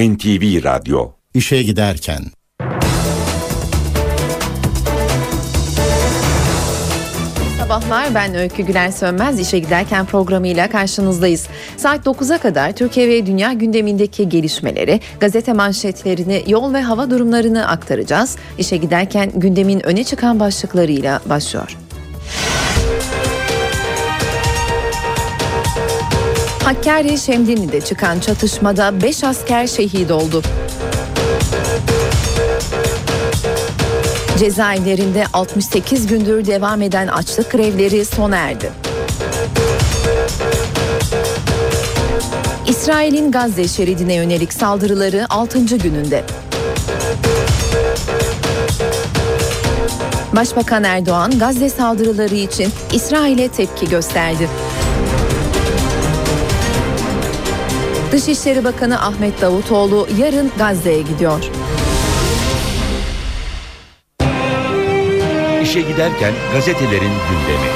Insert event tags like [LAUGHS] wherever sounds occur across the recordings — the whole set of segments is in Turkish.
NTV Radyo İşe giderken sabahlar. Ben Öykü Güler Sönmez. İşe giderken programıyla karşınızdayız. Saat 9'a kadar Türkiye ve dünya gündemindeki gelişmeleri, gazete manşetlerini, yol ve hava durumlarını aktaracağız. İşe giderken gündemin öne çıkan başlıklarıyla başlıyor. Hakkari Şemdinli'de çıkan çatışmada 5 asker şehit oldu. Cezaevlerinde 68 gündür devam eden açlık grevleri sona erdi. İsrail'in Gazze şeridine yönelik saldırıları 6. gününde. Başbakan Erdoğan Gazze saldırıları için İsrail'e tepki gösterdi. Dışişleri Bakanı Ahmet Davutoğlu yarın Gazze'ye gidiyor. İşe giderken gazetelerin gündemi.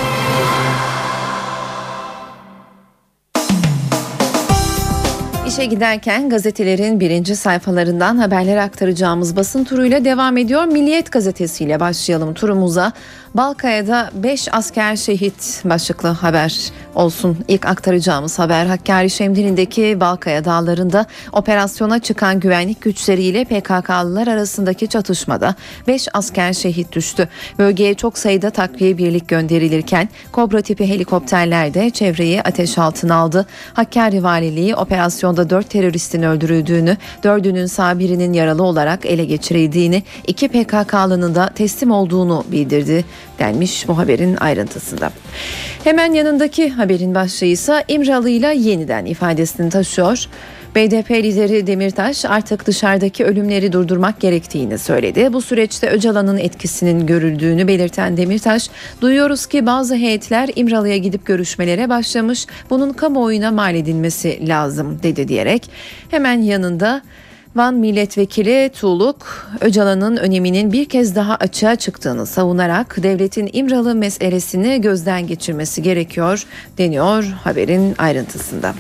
İşe giderken gazetelerin birinci sayfalarından haberler aktaracağımız basın turuyla devam ediyor. Milliyet gazetesiyle başlayalım turumuza. Balkaya'da 5 asker şehit başlıklı haber olsun. İlk aktaracağımız haber Hakkari Şemdinli'ndeki Balkaya dağlarında operasyona çıkan güvenlik güçleriyle PKK'lılar arasındaki çatışmada 5 asker şehit düştü. Bölgeye çok sayıda takviye birlik gönderilirken Kobra tipi helikopterler de çevreyi ateş altına aldı. Hakkari Valiliği operasyonda 4 teröristin öldürüldüğünü, 4'ünün sağ birinin yaralı olarak ele geçirildiğini, 2 PKK'lının da teslim olduğunu bildirdi denmiş bu haberin ayrıntısında. Hemen yanındaki haberin başlığı ise İmralı'yla yeniden ifadesini taşıyor. BDP lideri Demirtaş artık dışarıdaki ölümleri durdurmak gerektiğini söyledi. Bu süreçte Öcalan'ın etkisinin görüldüğünü belirten Demirtaş, duyuyoruz ki bazı heyetler İmralı'ya gidip görüşmelere başlamış, bunun kamuoyuna mal edilmesi lazım dedi diyerek hemen yanında Van Milletvekili Tuğluk, Öcalan'ın öneminin bir kez daha açığa çıktığını savunarak devletin İmralı meselesini gözden geçirmesi gerekiyor deniyor haberin ayrıntısında.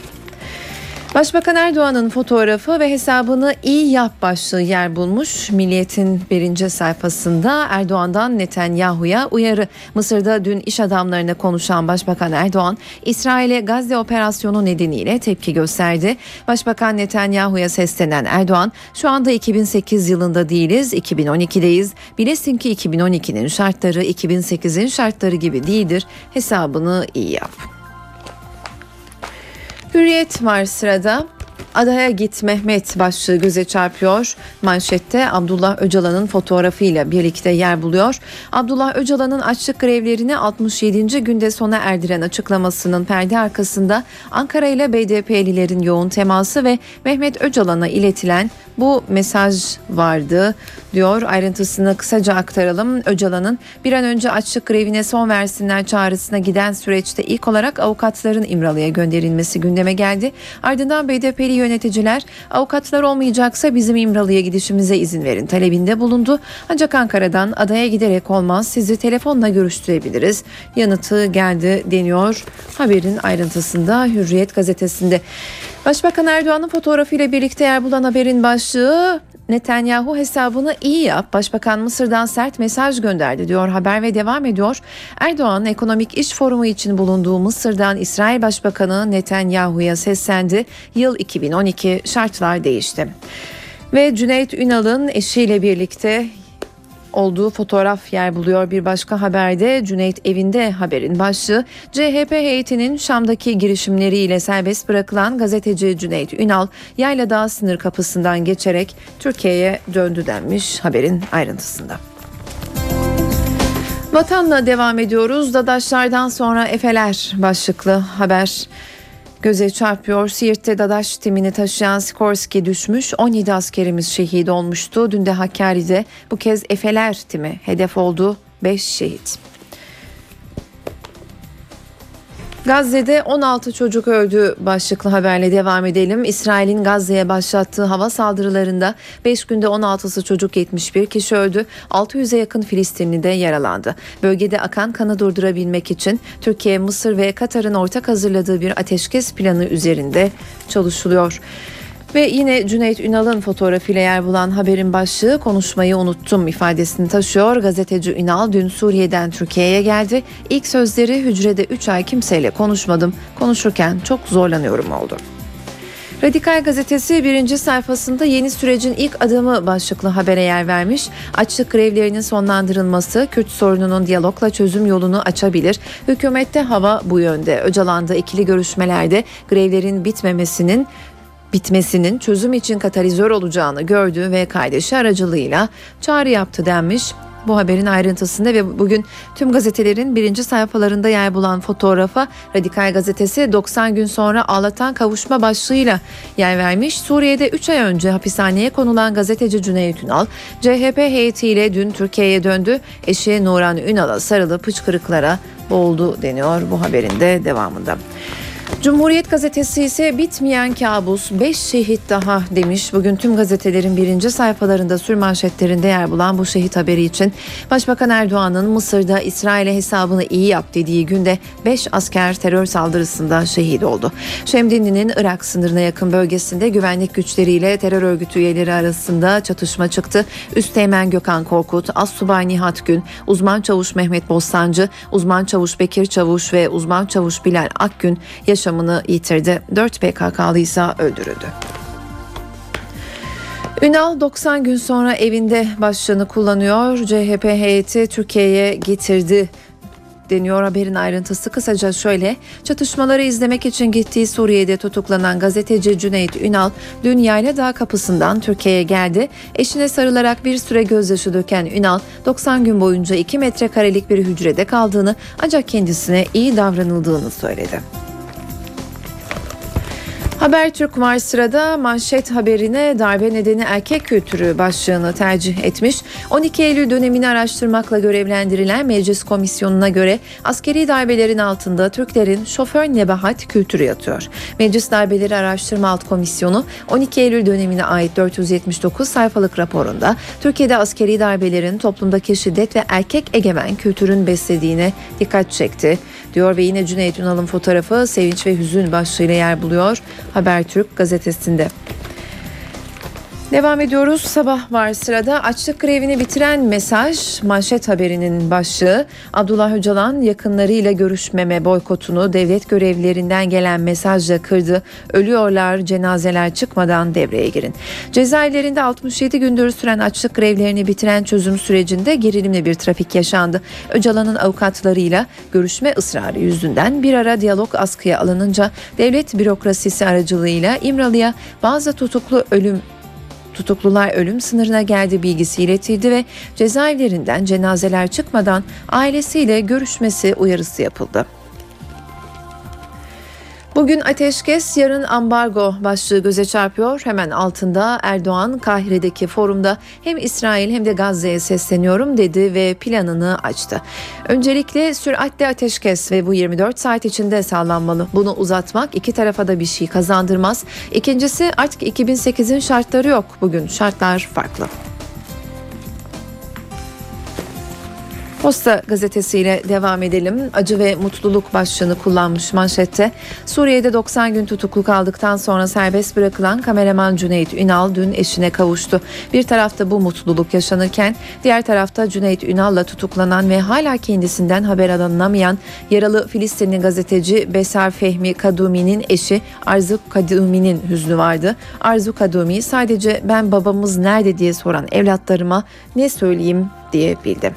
Başbakan Erdoğan'ın fotoğrafı ve hesabını iyi yap başlığı yer bulmuş. Milliyet'in birinci sayfasında Erdoğan'dan Netanyahu'ya uyarı. Mısır'da dün iş adamlarına konuşan Başbakan Erdoğan, İsrail'e Gazze operasyonu nedeniyle tepki gösterdi. Başbakan Netanyahu'ya seslenen Erdoğan, şu anda 2008 yılında değiliz, 2012'deyiz. Bilesin ki 2012'nin şartları 2008'in şartları gibi değildir. Hesabını iyi yap. Hürriyet var sırada. Adaya git Mehmet başlığı göze çarpıyor. Manşette Abdullah Öcalan'ın fotoğrafıyla birlikte yer buluyor. Abdullah Öcalan'ın açlık grevlerini 67. günde sona erdiren açıklamasının perde arkasında Ankara ile BDP'lilerin yoğun teması ve Mehmet Öcalan'a iletilen bu mesaj vardı diyor. Ayrıntısını kısaca aktaralım. Öcalan'ın bir an önce açlık grevine son versinler çağrısına giden süreçte ilk olarak avukatların İmralı'ya gönderilmesi gündeme geldi. Ardından BDP'li yöneticiler avukatlar olmayacaksa bizim İmralı'ya gidişimize izin verin talebinde bulundu. Ancak Ankara'dan adaya giderek olmaz sizi telefonla görüştürebiliriz. Yanıtı geldi deniyor haberin ayrıntısında Hürriyet gazetesinde. Başbakan Erdoğan'ın fotoğrafıyla birlikte yer bulan haberin başlığı Netanyahu hesabını iyi yap. Başbakan Mısır'dan sert mesaj gönderdi diyor haber ve devam ediyor. Erdoğan ekonomik iş forumu için bulunduğu Mısır'dan İsrail Başbakanı Netanyahu'ya seslendi. Yıl 2012 şartlar değişti. Ve Cüneyt Ünal'ın eşiyle birlikte olduğu fotoğraf yer buluyor. Bir başka haberde Cüneyt evinde haberin başlığı CHP heyetinin Şam'daki girişimleriyle serbest bırakılan gazeteci Cüneyt Ünal Yayladağ sınır kapısından geçerek Türkiye'ye döndü denmiş haberin ayrıntısında. Vatanla devam ediyoruz. Dadaşlardan sonra Efeler başlıklı haber göze çarpıyor. Siirt'te Dadaş timini taşıyan Skorski düşmüş. 17 askerimiz şehit olmuştu. Dün de Hakkari'de bu kez Efeler timi hedef oldu. 5 şehit. Gazze'de 16 çocuk öldü başlıklı haberle devam edelim. İsrail'in Gazze'ye başlattığı hava saldırılarında 5 günde 16'sı çocuk 71 kişi öldü. 600'e yakın Filistinli de yaralandı. Bölgede akan kanı durdurabilmek için Türkiye, Mısır ve Katar'ın ortak hazırladığı bir ateşkes planı üzerinde çalışılıyor. Ve yine Cüneyt Ünal'ın fotoğrafıyla yer bulan haberin başlığı konuşmayı unuttum ifadesini taşıyor. Gazeteci Ünal dün Suriye'den Türkiye'ye geldi. İlk sözleri hücrede 3 ay kimseyle konuşmadım. Konuşurken çok zorlanıyorum oldu. Radikal gazetesi birinci sayfasında yeni sürecin ilk adımı başlıklı habere yer vermiş. Açlık grevlerinin sonlandırılması Kürt sorununun diyalogla çözüm yolunu açabilir. Hükümette hava bu yönde. Öcalan'da ikili görüşmelerde grevlerin bitmemesinin bitmesinin çözüm için katalizör olacağını gördü ve kardeşi aracılığıyla çağrı yaptı denmiş. Bu haberin ayrıntısında ve bugün tüm gazetelerin birinci sayfalarında yer bulan fotoğrafa Radikal Gazetesi 90 gün sonra ağlatan kavuşma başlığıyla yer vermiş. Suriye'de 3 ay önce hapishaneye konulan gazeteci Cüneyt Ünal, CHP heyetiyle dün Türkiye'ye döndü. Eşi Nuran Ünal'a sarılıp hıçkırıklara boğuldu deniyor bu haberin de devamında. Cumhuriyet gazetesi ise bitmeyen kabus 5 şehit daha demiş. Bugün tüm gazetelerin birinci sayfalarında sür manşetlerinde yer bulan bu şehit haberi için Başbakan Erdoğan'ın Mısır'da İsrail'e hesabını iyi yap dediği günde 5 asker terör saldırısında şehit oldu. Şemdinli'nin Irak sınırına yakın bölgesinde güvenlik güçleriyle terör örgütü üyeleri arasında çatışma çıktı. Üsteğmen Gökhan Korkut, Assubay Nihat Gün, uzman çavuş Mehmet Bostancı, uzman çavuş Bekir Çavuş ve uzman çavuş Bilal Akgün yaşamını yitirdi. 4 PKK'lı ise öldürüldü. Ünal 90 gün sonra evinde başlığını kullanıyor. CHP heyeti Türkiye'ye getirdi deniyor haberin ayrıntısı kısaca şöyle. Çatışmaları izlemek için gittiği Suriye'de tutuklanan gazeteci Cüneyt Ünal dün Yayladağ kapısından Türkiye'ye geldi. Eşine sarılarak bir süre gözyaşı döken Ünal 90 gün boyunca 2 metrekarelik bir hücrede kaldığını ancak kendisine iyi davranıldığını söyledi. Habertürk var sırada manşet haberine darbe nedeni erkek kültürü başlığını tercih etmiş. 12 Eylül dönemini araştırmakla görevlendirilen meclis komisyonuna göre askeri darbelerin altında Türklerin şoför nebahat kültürü yatıyor. Meclis Darbeleri Araştırma Alt Komisyonu 12 Eylül dönemine ait 479 sayfalık raporunda Türkiye'de askeri darbelerin toplumdaki şiddet ve erkek egemen kültürün beslediğine dikkat çekti diyor ve yine Cüneyt Ünal'ın fotoğrafı sevinç ve hüzün başlığıyla yer buluyor Habertürk gazetesinde. Devam ediyoruz. Sabah var sırada. Açlık grevini bitiren mesaj manşet haberinin başlığı. Abdullah Öcalan yakınlarıyla görüşmeme boykotunu devlet görevlilerinden gelen mesajla kırdı. Ölüyorlar cenazeler çıkmadan devreye girin. Cezaevlerinde 67 gündür süren açlık grevlerini bitiren çözüm sürecinde gerilimli bir trafik yaşandı. Öcalan'ın avukatlarıyla görüşme ısrarı yüzünden bir ara diyalog askıya alınınca devlet bürokrasisi aracılığıyla İmralı'ya bazı tutuklu ölüm Tutuklular ölüm sınırına geldi bilgisi iletildi ve cezaevlerinden cenazeler çıkmadan ailesiyle görüşmesi uyarısı yapıldı. Bugün ateşkes, yarın ambargo başlığı göze çarpıyor. Hemen altında Erdoğan Kahire'deki forumda hem İsrail hem de Gazze'ye sesleniyorum dedi ve planını açtı. Öncelikle süratli ateşkes ve bu 24 saat içinde sağlanmalı. Bunu uzatmak iki tarafa da bir şey kazandırmaz. İkincisi artık 2008'in şartları yok. Bugün şartlar farklı. Posta gazetesiyle devam edelim. Acı ve mutluluk başlığını kullanmış manşette. Suriye'de 90 gün tutuklu kaldıktan sonra serbest bırakılan kameraman Cüneyt Ünal dün eşine kavuştu. Bir tarafta bu mutluluk yaşanırken diğer tarafta Cüneyt Ünal'la tutuklanan ve hala kendisinden haber alınamayan yaralı Filistinli gazeteci Besar Fehmi Kadumi'nin eşi Arzu Kadumi'nin hüznü vardı. Arzu Kadumi sadece ben babamız nerede diye soran evlatlarıma ne söyleyeyim diye bildi.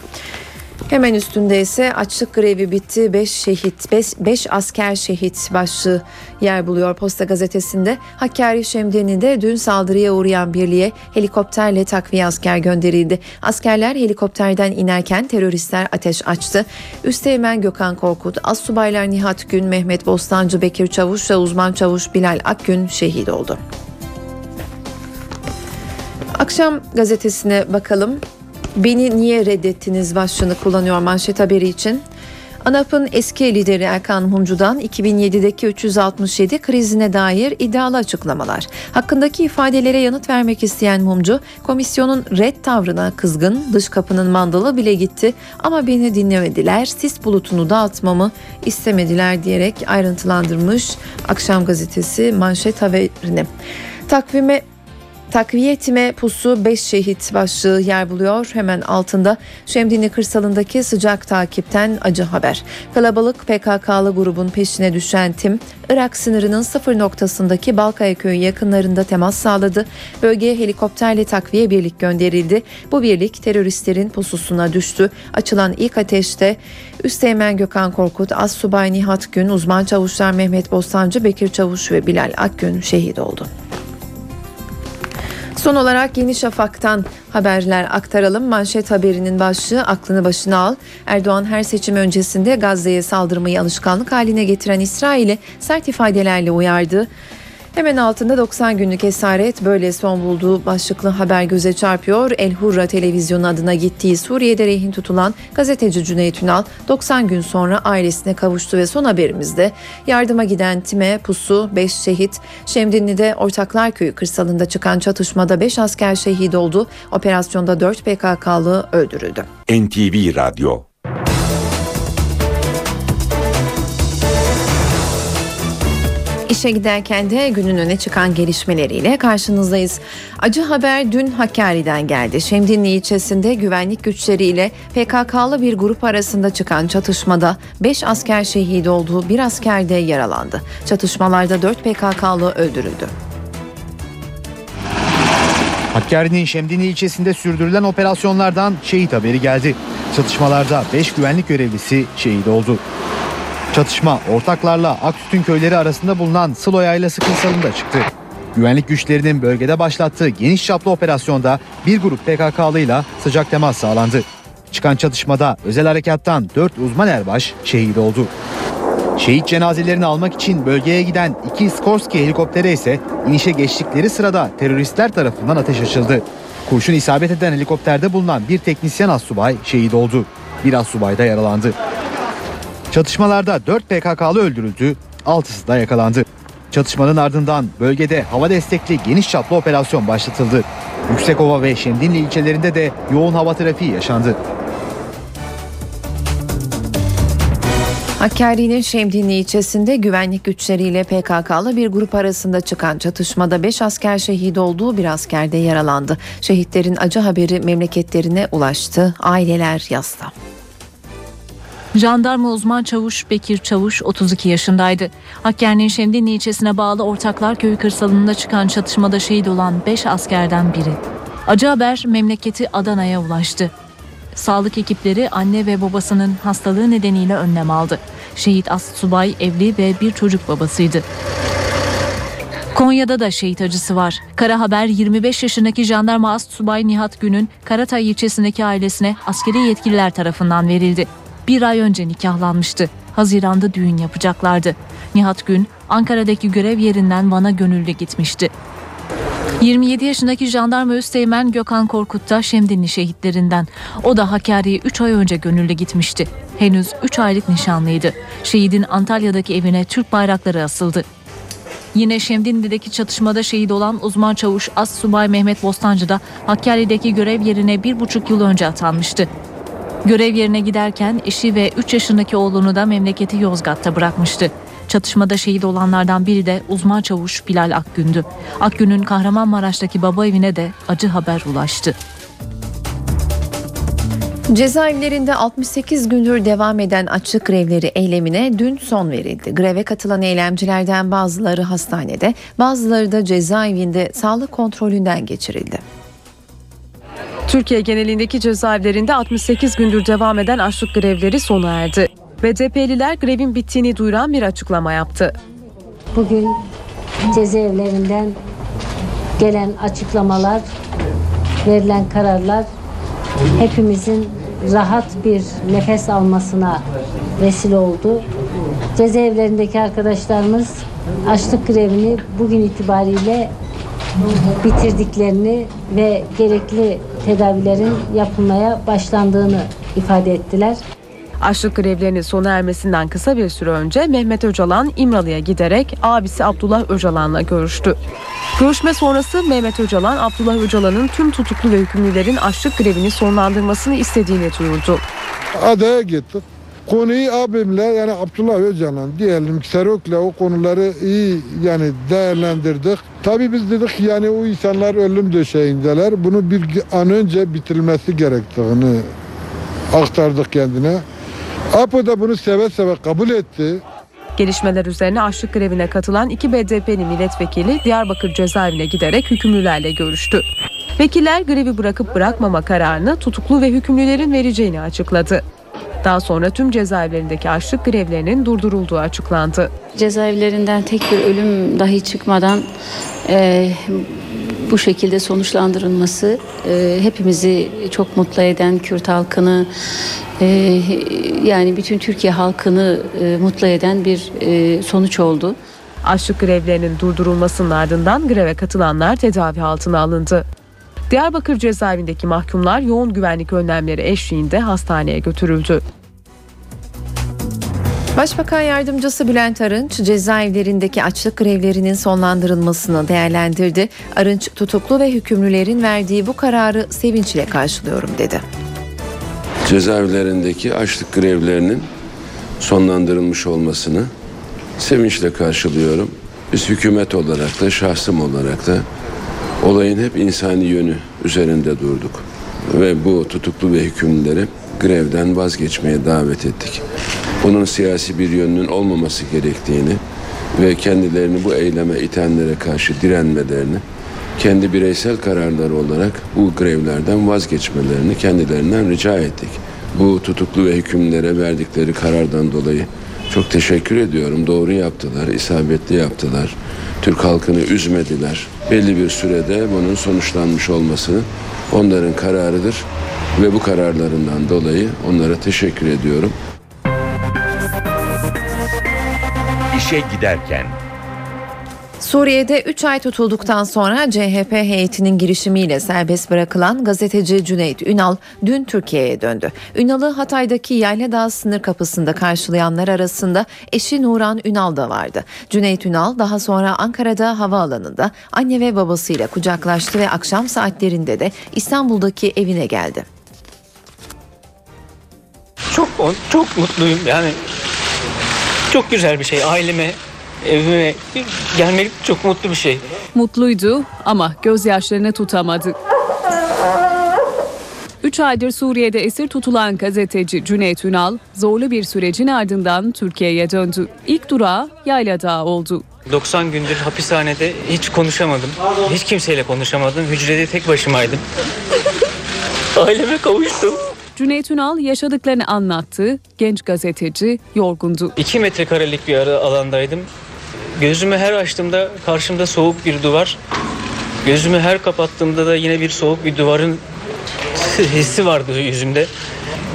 Hemen üstünde ise açlık grevi bitti 5 şehit 5 asker şehit başlığı yer buluyor Posta gazetesinde. Hakkari Şemdeni'de dün saldırıya uğrayan birliğe helikopterle takviye asker gönderildi. Askerler helikopterden inerken teröristler ateş açtı. Üsteğmen Gökhan Korkut, Assubaylar Nihat Gün, Mehmet Bostancı, Bekir Çavuş ve uzman çavuş Bilal Akgün şehit oldu. Akşam gazetesine bakalım. Beni niye reddettiniz başlığını kullanıyor manşet haberi için. ANAP'ın eski lideri Erkan Mumcu'dan 2007'deki 367 krizine dair iddialı açıklamalar. Hakkındaki ifadelere yanıt vermek isteyen Mumcu, komisyonun red tavrına kızgın, dış kapının mandalı bile gitti ama beni dinlemediler, sis bulutunu dağıtmamı istemediler diyerek ayrıntılandırmış Akşam Gazetesi manşet haberini. Takvime Takviyetime pusu 5 şehit başlığı yer buluyor. Hemen altında Şemdinli kırsalındaki sıcak takipten acı haber. Kalabalık PKK'lı grubun peşine düşen tim, Irak sınırının sıfır noktasındaki Balkaya köyü yakınlarında temas sağladı. Bölgeye helikopterle takviye birlik gönderildi. Bu birlik teröristlerin pususuna düştü. Açılan ilk ateşte Üsteğmen Gökhan Korkut, As Subay Nihat Gün, uzman çavuşlar Mehmet Bostancı, Bekir Çavuş ve Bilal Akgün şehit oldu. Son olarak Yeni Şafak'tan haberler aktaralım. Manşet haberinin başlığı aklını başına al. Erdoğan her seçim öncesinde Gazze'ye saldırmayı alışkanlık haline getiren İsrail'i sert ifadelerle uyardı. Hemen altında 90 günlük esaret böyle son bulduğu başlıklı haber göze çarpıyor. El Hurra televizyonu adına gittiği Suriye'de rehin tutulan gazeteci Cüneyt Ünal 90 gün sonra ailesine kavuştu ve son haberimizde yardıma giden Time, Pusu, 5 şehit, Şemdinli'de Ortaklar Köyü kırsalında çıkan çatışmada 5 asker şehit oldu. Operasyonda 4 PKK'lı öldürüldü. NTV Radyo İşe giderken de günün öne çıkan gelişmeleriyle karşınızdayız. Acı haber dün Hakkari'den geldi. Şemdinli ilçesinde güvenlik güçleriyle PKK'lı bir grup arasında çıkan çatışmada 5 asker şehit olduğu bir asker de yaralandı. Çatışmalarda 4 PKK'lı öldürüldü. Hakkari'nin Şemdinli ilçesinde sürdürülen operasyonlardan şehit haberi geldi. Çatışmalarda 5 güvenlik görevlisi şehit oldu. Çatışma ortaklarla Aksütün köyleri arasında bulunan Sılo Yaylası kırsalında çıktı. Güvenlik güçlerinin bölgede başlattığı geniş çaplı operasyonda bir grup PKK'lıyla sıcak temas sağlandı. Çıkan çatışmada özel harekattan 4 uzman erbaş şehit oldu. Şehit cenazelerini almak için bölgeye giden iki Skorsky helikoptere ise inişe geçtikleri sırada teröristler tarafından ateş açıldı. Kurşun isabet eden helikopterde bulunan bir teknisyen assubay şehit oldu. Bir assubay da yaralandı. Çatışmalarda 4 PKK'lı öldürüldü, 6'sı da yakalandı. Çatışmanın ardından bölgede hava destekli geniş çaplı operasyon başlatıldı. Yüksekova ve Şemdinli ilçelerinde de yoğun hava trafiği yaşandı. Hakkari'nin Şemdinli ilçesinde güvenlik güçleriyle PKK'lı bir grup arasında çıkan çatışmada 5 asker şehit olduğu bir asker de yaralandı. Şehitlerin acı haberi memleketlerine ulaştı. Aileler yasta. Jandarma uzman çavuş Bekir Çavuş 32 yaşındaydı. Hakkari'nin Şemdinli ilçesine bağlı Ortaklar Köyü kırsalında çıkan çatışmada şehit olan 5 askerden biri. Acı haber memleketi Adana'ya ulaştı. Sağlık ekipleri anne ve babasının hastalığı nedeniyle önlem aldı. Şehit As Subay evli ve bir çocuk babasıydı. Konya'da da şehit acısı var. Kara haber 25 yaşındaki jandarma As Subay Nihat Gün'ün Karatay ilçesindeki ailesine askeri yetkililer tarafından verildi bir ay önce nikahlanmıştı. Haziranda düğün yapacaklardı. Nihat Gün Ankara'daki görev yerinden Van'a gönüllü gitmişti. 27 yaşındaki jandarma Üsteğmen Gökhan Korkut da Şemdinli şehitlerinden. O da Hakkari'ye 3 ay önce gönüllü gitmişti. Henüz 3 aylık nişanlıydı. Şehidin Antalya'daki evine Türk bayrakları asıldı. Yine Şemdinli'deki çatışmada şehit olan uzman çavuş As Subay Mehmet Bostancı da Hakkari'deki görev yerine bir buçuk yıl önce atanmıştı. Görev yerine giderken eşi ve 3 yaşındaki oğlunu da memleketi Yozgat'ta bırakmıştı. Çatışmada şehit olanlardan biri de uzman çavuş Bilal Akgün'dü. Akgün'ün Kahramanmaraş'taki baba evine de acı haber ulaştı. Cezaevlerinde 68 gündür devam eden açlık grevleri eylemine dün son verildi. Greve katılan eylemcilerden bazıları hastanede, bazıları da cezaevinde sağlık kontrolünden geçirildi. Türkiye genelindeki cezaevlerinde 68 gündür devam eden açlık grevleri sona erdi. BDP'liler grevin bittiğini duyuran bir açıklama yaptı. Bugün cezaevlerinden gelen açıklamalar, verilen kararlar hepimizin rahat bir nefes almasına vesile oldu. Cezaevlerindeki arkadaşlarımız açlık grevini bugün itibariyle bitirdiklerini ve gerekli tedavilerin yapılmaya başlandığını ifade ettiler. Açlık grevlerinin sona ermesinden kısa bir süre önce Mehmet Öcalan İmralı'ya giderek abisi Abdullah Öcalan'la görüştü. Görüşme sonrası Mehmet Öcalan, Abdullah Öcalan'ın tüm tutuklu ve hükümlülerin açlık grevini sonlandırmasını istediğini duyurdu. Adaya gittik. Konuyu abimle yani Abdullah Öcalan diyelim ki Serok'le o konuları iyi yani değerlendirdik. Tabii biz dedik yani o insanlar ölüm döşeğindeler. Bunu bir an önce bitirilmesi gerektiğini aktardık kendine. APO da bunu seve seve kabul etti. Gelişmeler üzerine açlık grevine katılan iki BDP'nin milletvekili Diyarbakır cezaevine giderek hükümlülerle görüştü. Vekiller grevi bırakıp bırakmama kararını tutuklu ve hükümlülerin vereceğini açıkladı. Daha sonra tüm cezaevlerindeki açlık grevlerinin durdurulduğu açıklandı. cezaevlerinden tek bir ölüm dahi çıkmadan e, bu şekilde sonuçlandırılması e, hepimizi çok mutlu eden Kürt halkını e, yani bütün Türkiye halkını e, mutlu eden bir e, sonuç oldu. Açlık grevlerinin durdurulmasının ardından greve katılanlar tedavi altına alındı. Diyarbakır cezaevindeki mahkumlar yoğun güvenlik önlemleri eşliğinde hastaneye götürüldü. Başbakan Yardımcısı Bülent Arınç cezaevlerindeki açlık grevlerinin sonlandırılmasını değerlendirdi. Arınç tutuklu ve hükümlülerin verdiği bu kararı sevinçle karşılıyorum dedi. cezaevlerindeki açlık grevlerinin sonlandırılmış olmasını sevinçle karşılıyorum. Biz hükümet olarak da şahsım olarak da olayın hep insani yönü üzerinde durduk. Ve bu tutuklu ve hükümlüleri grevden vazgeçmeye davet ettik. Bunun siyasi bir yönünün olmaması gerektiğini ve kendilerini bu eyleme itenlere karşı direnmelerini kendi bireysel kararları olarak bu grevlerden vazgeçmelerini kendilerinden rica ettik. Bu tutuklu ve hükümlere verdikleri karardan dolayı çok teşekkür ediyorum. Doğru yaptılar, isabetli yaptılar. Türk halkını üzmediler. Belli bir sürede bunun sonuçlanmış olması onların kararıdır ve bu kararlarından dolayı onlara teşekkür ediyorum. İşe giderken Suriye'de 3 ay tutulduktan sonra CHP heyetinin girişimiyle serbest bırakılan gazeteci Cüneyt Ünal dün Türkiye'ye döndü. Ünal'ı Hatay'daki Yayladağ sınır kapısında karşılayanlar arasında eşi Nuran Ünal da vardı. Cüneyt Ünal daha sonra Ankara'da havaalanında anne ve babasıyla kucaklaştı ve akşam saatlerinde de İstanbul'daki evine geldi. Çok çok mutluyum yani çok güzel bir şey aileme evime gelmek çok mutlu bir şey. Mutluydu ama gözyaşlarını tutamadı. 3 aydır Suriye'de esir tutulan gazeteci Cüneyt Ünal zorlu bir sürecin ardından Türkiye'ye döndü. İlk durağı Yayladağ oldu. 90 gündür hapishanede hiç konuşamadım. Hiç kimseyle konuşamadım. Hücrede tek başımaydım. [LAUGHS] Aileme kavuştum. Cüneyt Ünal yaşadıklarını anlattı. Genç gazeteci yorgundu. 2 metrekarelik bir ara alandaydım. Gözümü her açtığımda karşımda soğuk bir duvar. Gözümü her kapattığımda da yine bir soğuk bir duvarın [LAUGHS] hissi vardı yüzümde.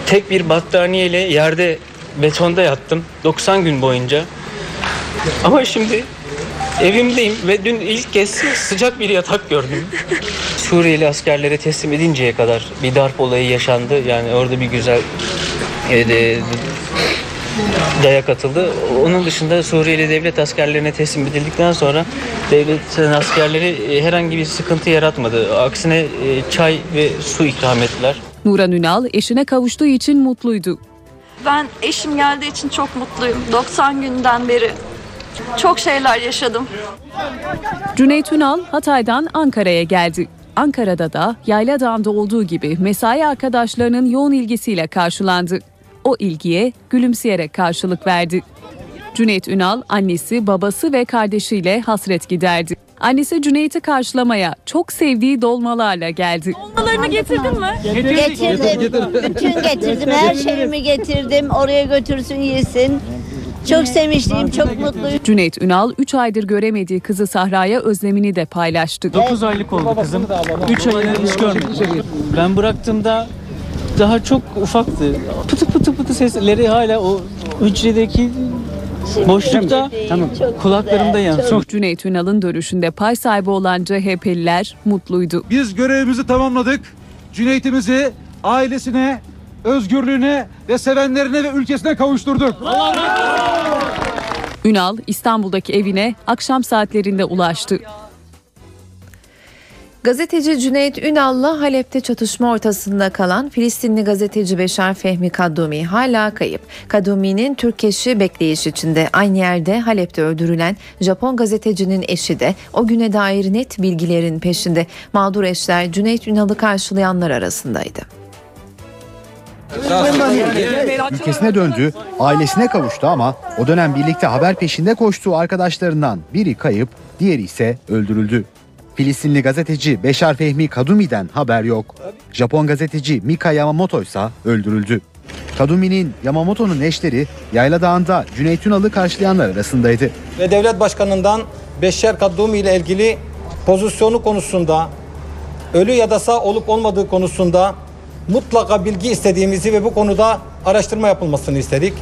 Tek bir battaniyeyle yerde betonda yattım 90 gün boyunca. Ama şimdi evimdeyim ve dün ilk kez sıcak bir yatak gördüm. Suriyeli askerlere teslim edinceye kadar bir darp olayı yaşandı. Yani orada bir güzel e, de- dayak atıldı. Onun dışında Suriyeli devlet askerlerine teslim edildikten sonra devletin askerleri e, herhangi bir sıkıntı yaratmadı. Aksine e, çay ve su ikram ettiler. Nuran Ünal eşine kavuştuğu için mutluydu. Ben eşim geldiği için çok mutluyum. 90 günden beri çok şeyler yaşadım. Cüneyt Ünal Hatay'dan Ankara'ya geldi. Ankara'da da Yayladağ'da olduğu gibi mesai arkadaşlarının yoğun ilgisiyle karşılandı. O ilgiye gülümseyerek karşılık verdi. Cüneyt Ünal annesi, babası ve kardeşiyle hasret giderdi. Annesi Cüneyt'i karşılamaya çok sevdiği dolmalarla geldi. Dolmalarını getirdin mi? Getirdim. Bütün getirdim. Her şeyimi getirdim. Oraya götürsün yesin. Çok sevinçliyim, çok mutluyum. Cüneyt Ünal 3 aydır göremediği kızı Sahra'ya özlemini de paylaştı. 9 aylık oldu kızım. 3 ayını hiç görmedim. Ben bıraktığımda daha çok ufaktı. Pıtı pıtı pıtı sesleri hala o hücredeki boşlukta kulaklarımda yansıyor. Cüneyt Ünal'ın dönüşünde pay sahibi olan CHP'liler mutluydu. Biz görevimizi tamamladık. Cüneyt'imizi ailesine, özgürlüğüne ve sevenlerine ve ülkesine kavuşturduk. Ünal İstanbul'daki evine akşam saatlerinde ulaştı. Gazeteci Cüneyt Ünal'la Halep'te çatışma ortasında kalan Filistinli gazeteci Beşar Fehmi Kadumi hala kayıp. Kadumi'nin Türk eşi bekleyiş içinde aynı yerde Halep'te öldürülen Japon gazetecinin eşi de o güne dair net bilgilerin peşinde. Mağdur eşler Cüneyt Ünal'ı karşılayanlar arasındaydı. Ülkesine döndü, ailesine kavuştu ama o dönem birlikte haber peşinde koştuğu arkadaşlarından biri kayıp, diğeri ise öldürüldü. Filistinli gazeteci Beşar Fehmi Kadumi'den haber yok. Japon gazeteci Mika Yamamoto ise öldürüldü. Kadumi'nin Yamamoto'nun eşleri Yayla Dağı'nda Cüneyt Ünal'ı karşılayanlar arasındaydı. ve devlet başkanından Beşer Kaddumi ile ilgili pozisyonu konusunda ölü ya da sağ olup olmadığı konusunda mutlaka bilgi istediğimizi ve bu konuda araştırma yapılmasını istedik.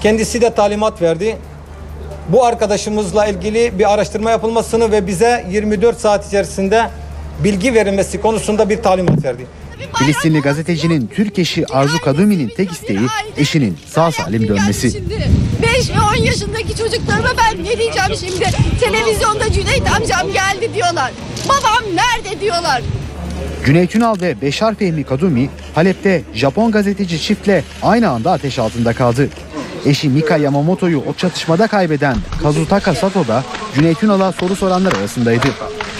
Kendisi de talimat verdi. Bu arkadaşımızla ilgili bir araştırma yapılmasını ve bize 24 saat içerisinde bilgi verilmesi konusunda bir talimat verdi. Filistinli gazetecinin Türk eşi Arzu Kadumi'nin tek isteği eşinin sağ salim dönmesi. 5 ve 10 yaşındaki çocuklarıma ben ne diyeceğim şimdi? Televizyonda Cüneyt amcam geldi diyorlar. Babam nerede diyorlar. Cüneyt Ünal ve Beşar Fehmi Kadumi Halep'te Japon gazeteci çiftle aynı anda ateş altında kaldı. Eşi Mika Yamamoto'yu o çatışmada kaybeden Kazutaka Sato da Cüneyt Ünal'a soru soranlar arasındaydı.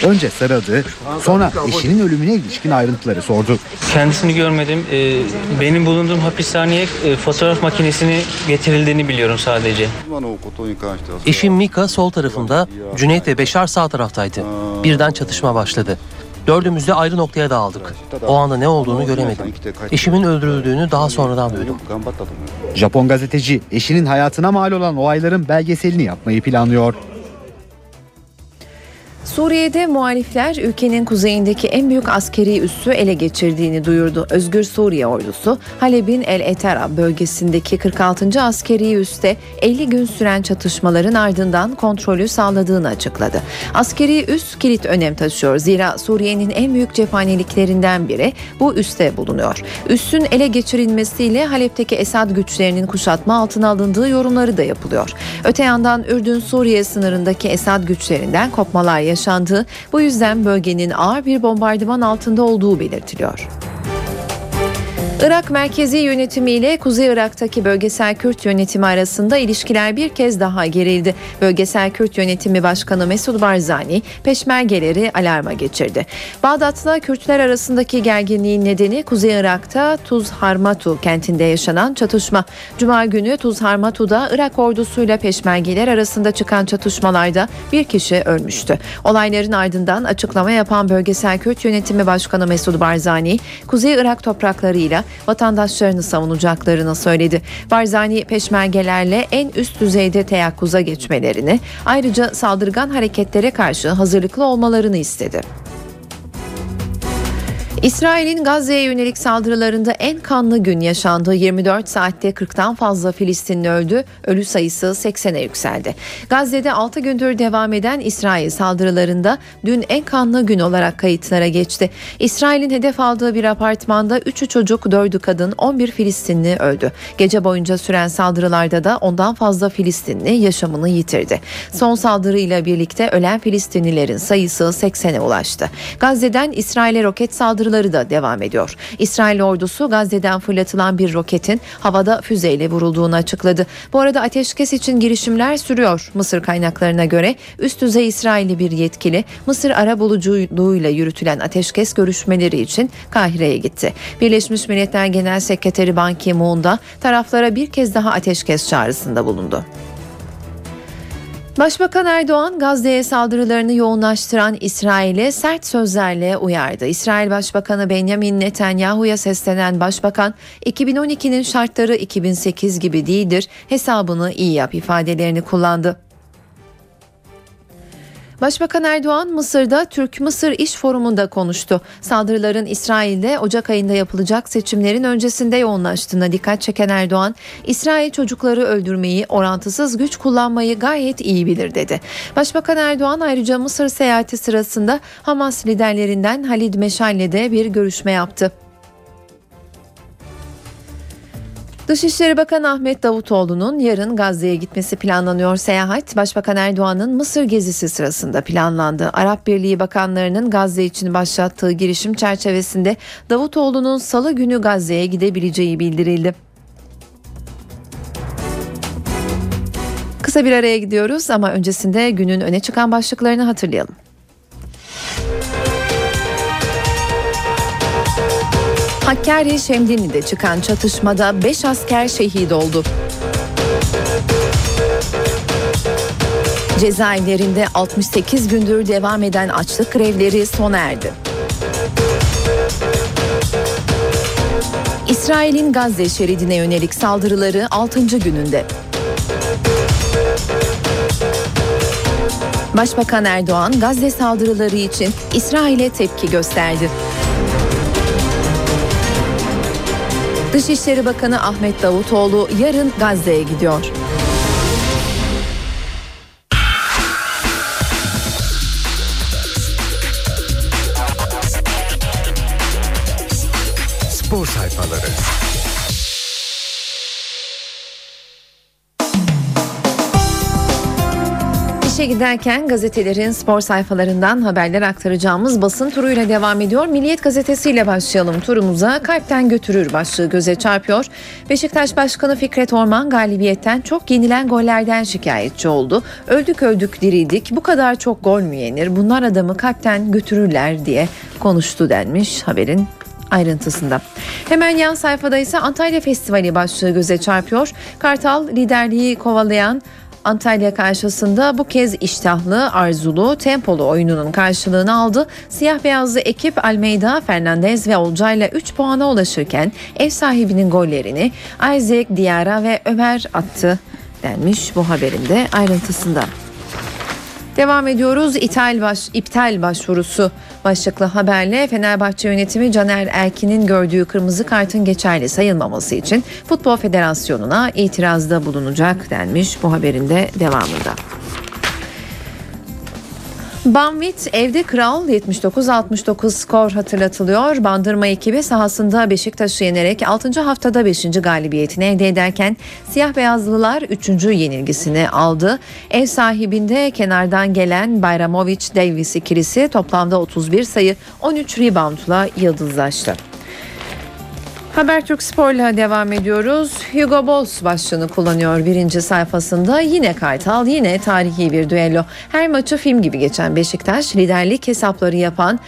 Önce sarıldı, sonra eşinin ölümüne ilişkin ayrıntıları sordu. Kendisini görmedim. Ee, benim bulunduğum hapishaneye e, fotoğraf makinesini getirildiğini biliyorum sadece. Eşim Mika sol tarafımda, Cüneyt ve Beşar sağ taraftaydı. Birden çatışma başladı. Dördümüz de ayrı noktaya dağıldık. O anda ne olduğunu göremedim. Eşimin öldürüldüğünü daha sonradan duydum. Japon gazeteci eşinin hayatına mal olan olayların belgeselini yapmayı planlıyor. Suriye'de muhalifler ülkenin kuzeyindeki en büyük askeri üssü ele geçirdiğini duyurdu. Özgür Suriye ordusu Halep'in El Etera bölgesindeki 46. askeri üste 50 gün süren çatışmaların ardından kontrolü sağladığını açıkladı. Askeri üs kilit önem taşıyor. Zira Suriye'nin en büyük cephaneliklerinden biri bu üste bulunuyor. Üssün ele geçirilmesiyle Halep'teki Esad güçlerinin kuşatma altına alındığı yorumları da yapılıyor. Öte yandan Ürdün-Suriye sınırındaki Esad güçlerinden kopmalar yaşandı. Bu yüzden bölgenin ağır bir bombardıman altında olduğu belirtiliyor. Irak merkezi yönetimi ile Kuzey Irak'taki bölgesel Kürt yönetimi arasında ilişkiler bir kez daha gerildi. Bölgesel Kürt yönetimi başkanı Mesud Barzani peşmergeleri alarma geçirdi. Bağdat'la Kürtler arasındaki gerginliğin nedeni Kuzey Irak'ta Tuz Harmatu kentinde yaşanan çatışma. Cuma günü Tuz Harmatu'da Irak ordusuyla peşmergeler arasında çıkan çatışmalarda bir kişi ölmüştü. Olayların ardından açıklama yapan bölgesel Kürt yönetimi başkanı Mesud Barzani, Kuzey Irak topraklarıyla vatandaşlarını savunacaklarını söyledi. Barzani peşmergelerle en üst düzeyde teyakkuza geçmelerini, ayrıca saldırgan hareketlere karşı hazırlıklı olmalarını istedi. İsrail'in Gazze'ye yönelik saldırılarında en kanlı gün yaşandı. 24 saatte 40'tan fazla Filistinli öldü. Ölü sayısı 80'e yükseldi. Gazze'de 6 gündür devam eden İsrail saldırılarında dün en kanlı gün olarak kayıtlara geçti. İsrail'in hedef aldığı bir apartmanda 3'ü çocuk, 4'ü kadın, 11 Filistinli öldü. Gece boyunca süren saldırılarda da ondan fazla Filistinli yaşamını yitirdi. Son saldırıyla birlikte ölen Filistinlilerin sayısı 80'e ulaştı. Gazze'den İsrail'e roket saldırıları da devam ediyor. İsrail ordusu Gazze'den fırlatılan bir roketin havada füzeyle vurulduğunu açıkladı. Bu arada ateşkes için girişimler sürüyor. Mısır kaynaklarına göre üst düzey İsrailli bir yetkili Mısır ara buluculuğuyla yürütülen ateşkes görüşmeleri için Kahire'ye gitti. Birleşmiş Milletler Genel Sekreteri Ban Ki-moon da taraflara bir kez daha ateşkes çağrısında bulundu. Başbakan Erdoğan Gazze'ye saldırılarını yoğunlaştıran İsrail'e sert sözlerle uyardı. İsrail Başbakanı Benjamin Netanyahu'ya seslenen başbakan 2012'nin şartları 2008 gibi değildir hesabını iyi yap ifadelerini kullandı. Başbakan Erdoğan Mısır'da Türk-Mısır İş Forumu'nda konuştu. Saldırıların İsrail'de Ocak ayında yapılacak seçimlerin öncesinde yoğunlaştığına dikkat çeken Erdoğan, İsrail çocukları öldürmeyi, orantısız güç kullanmayı gayet iyi bilir dedi. Başbakan Erdoğan ayrıca Mısır seyahati sırasında Hamas liderlerinden Halid Meşal'le de bir görüşme yaptı. Dışişleri Bakanı Ahmet Davutoğlu'nun yarın Gazze'ye gitmesi planlanıyor. Seyahat Başbakan Erdoğan'ın Mısır gezisi sırasında planlandı. Arap Birliği bakanlarının Gazze için başlattığı girişim çerçevesinde Davutoğlu'nun salı günü Gazze'ye gidebileceği bildirildi. Kısa bir araya gidiyoruz ama öncesinde günün öne çıkan başlıklarını hatırlayalım. Hakkari Şemdinli'de çıkan çatışmada 5 asker şehit oldu. Cezaevlerinde 68 gündür devam eden açlık grevleri sona erdi. İsrail'in Gazze şeridine yönelik saldırıları 6. gününde. Başbakan Erdoğan Gazze saldırıları için İsrail'e tepki gösterdi. Dışişleri Bakanı Ahmet Davutoğlu yarın Gazze'ye gidiyor. Spor sayfaları. İşe giderken gazetelerin spor sayfalarından haberler aktaracağımız basın turuyla devam ediyor. Milliyet gazetesiyle başlayalım turumuza. Kalpten götürür başlığı göze çarpıyor. Beşiktaş Başkanı Fikret Orman galibiyetten çok yenilen gollerden şikayetçi oldu. Öldük öldük dirildik bu kadar çok gol mü yenir bunlar adamı kalpten götürürler diye konuştu denmiş haberin ayrıntısında. Hemen yan sayfada ise Antalya Festivali başlığı göze çarpıyor. Kartal liderliği kovalayan Antalya karşısında bu kez iştahlı, arzulu, tempolu oyununun karşılığını aldı. Siyah beyazlı ekip Almeida, Fernandez ve Olcay'la 3 puana ulaşırken ev sahibinin gollerini Isaac Diarra ve Ömer attı denmiş bu haberinde ayrıntısında. Devam ediyoruz. İthal baş, iptal başvurusu başlıklı haberle Fenerbahçe yönetimi Caner Erkin'in gördüğü kırmızı kartın geçerli sayılmaması için Futbol Federasyonu'na itirazda bulunacak denmiş bu haberin de devamında. Banvit evde kral 79-69 skor hatırlatılıyor. Bandırma ekibi sahasında Beşiktaş'ı yenerek 6. haftada 5. galibiyetini elde ederken siyah beyazlılar 3. yenilgisini aldı. Ev sahibinde kenardan gelen Bayramovic Davis ikilisi toplamda 31 sayı 13 reboundla yıldızlaştı. Habertürk Spor'la devam ediyoruz. Hugo Boss başlığını kullanıyor birinci sayfasında. Yine Kartal, yine tarihi bir düello. Her maçı film gibi geçen Beşiktaş, liderlik hesapları yapan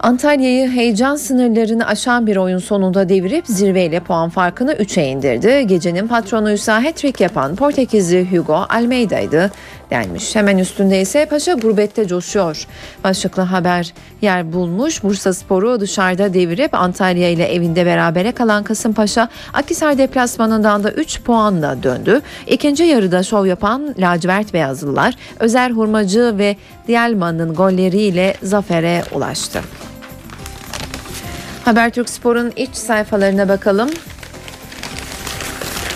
Antalya'yı heyecan sınırlarını aşan bir oyun sonunda devirip zirveyle puan farkını 3'e indirdi. Gecenin patronuysa hat-trick yapan Portekizli Hugo Almeida'ydı denmiş. Hemen üstünde ise Paşa gurbette coşuyor. Başlıklı haber yer bulmuş. Bursa Sporu dışarıda devirip Antalya ile evinde berabere kalan Kasımpaşa Akisar deplasmanından da 3 puanla döndü. İkinci yarıda şov yapan lacivert beyazlılar Özer Hurmacı ve Dielman'ın golleriyle zafere ulaştı. Habertürk Spor'un iç sayfalarına bakalım.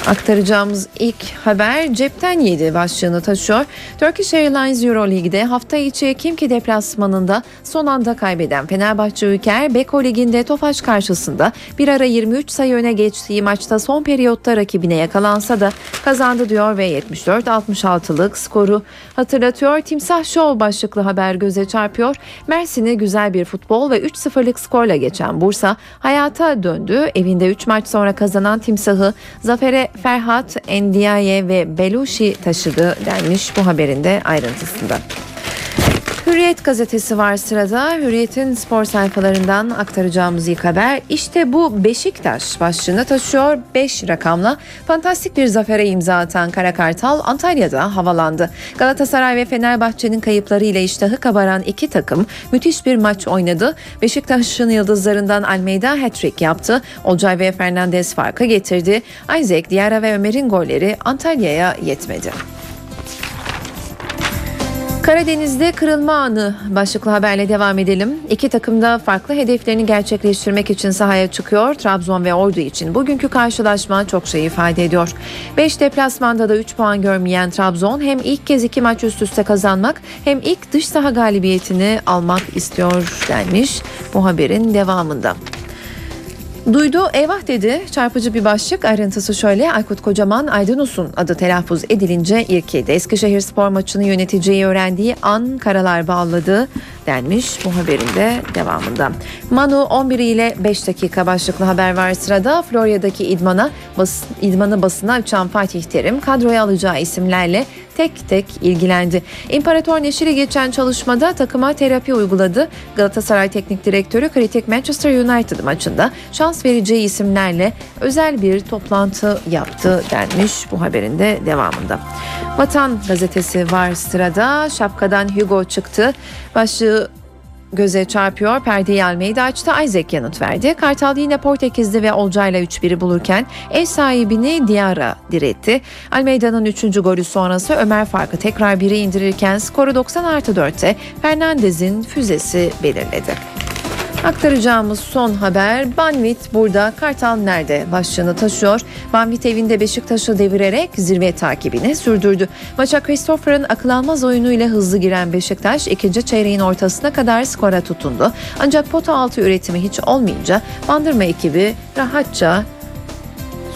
Aktaracağımız ilk haber cepten yedi başlığını taşıyor. Turkish Airlines Euroleague'de hafta içi Kimki deplasmanında son anda kaybeden Fenerbahçe Ülker Beko Ligi'nde Tofaş karşısında bir ara 23 sayı öne geçtiği maçta son periyotta rakibine yakalansa da kazandı diyor ve 74-66'lık skoru hatırlatıyor. Timsah Show başlıklı haber göze çarpıyor. Mersin'i güzel bir futbol ve 3-0'lık skorla geçen Bursa hayata döndü. Evinde 3 maç sonra kazanan Timsah'ı zafere Ferhat, Endiaye ve Belushi taşıdı denmiş bu haberin de ayrıntısında. Hürriyet gazetesi var sırada. Hürriyet'in spor sayfalarından aktaracağımız ilk haber işte bu Beşiktaş başlığını taşıyor 5 rakamla. Fantastik bir zafere imza atan Kara Kartal Antalya'da havalandı. Galatasaray ve Fenerbahçe'nin kayıplarıyla iştahı kabaran iki takım müthiş bir maç oynadı. Beşiktaş'ın yıldızlarından Almeida hat-trick yaptı. Olcay ve Fernandez farkı getirdi. Isaac, Diarra ve Ömer'in golleri Antalya'ya yetmedi. Karadeniz'de kırılma anı başlıklı haberle devam edelim. İki takım da farklı hedeflerini gerçekleştirmek için sahaya çıkıyor. Trabzon ve Ordu için bugünkü karşılaşma çok şey ifade ediyor. 5 deplasmanda da 3 puan görmeyen Trabzon hem ilk kez iki maç üst üste kazanmak hem ilk dış saha galibiyetini almak istiyor denmiş bu haberin devamında. Duydu eyvah dedi çarpıcı bir başlık ayrıntısı şöyle Aykut Kocaman Aydınus'un adı telaffuz edilince irkildi. Eskişehir spor maçını yöneteceği öğrendiği an karalar bağladı denmiş bu haberin de devamında. Manu 11 ile 5 dakika başlıklı haber var sırada Florya'daki idmana bas, idmanı basına açan Fatih Terim kadroya alacağı isimlerle tek tek ilgilendi. İmparator Neşri geçen çalışmada takıma terapi uyguladı. Galatasaray Teknik Direktörü kritik Manchester United maçında şans vereceği isimlerle özel bir toplantı yaptı denmiş bu haberin de devamında. Vatan gazetesi var sırada. Şapkadan Hugo çıktı. Başlığı göze çarpıyor. Perdeyi Almeida açtı. Isaac yanıt verdi. Kartal yine Portekizli ve Olcay'la 3-1'i bulurken ev sahibini Diarra diretti. Almeida'nın 3. golü sonrası Ömer farkı tekrar 1'e indirirken skoru 90 artı 4'te Fernandez'in füzesi belirledi. Aktaracağımız son haber Banvit burada Kartal nerede başlığını taşıyor. Banvit evinde Beşiktaş'ı devirerek zirve takibini sürdürdü. Maça Christopher'ın akıl almaz oyunuyla hızlı giren Beşiktaş ikinci çeyreğin ortasına kadar skora tutundu. Ancak pota altı üretimi hiç olmayınca Bandırma ekibi rahatça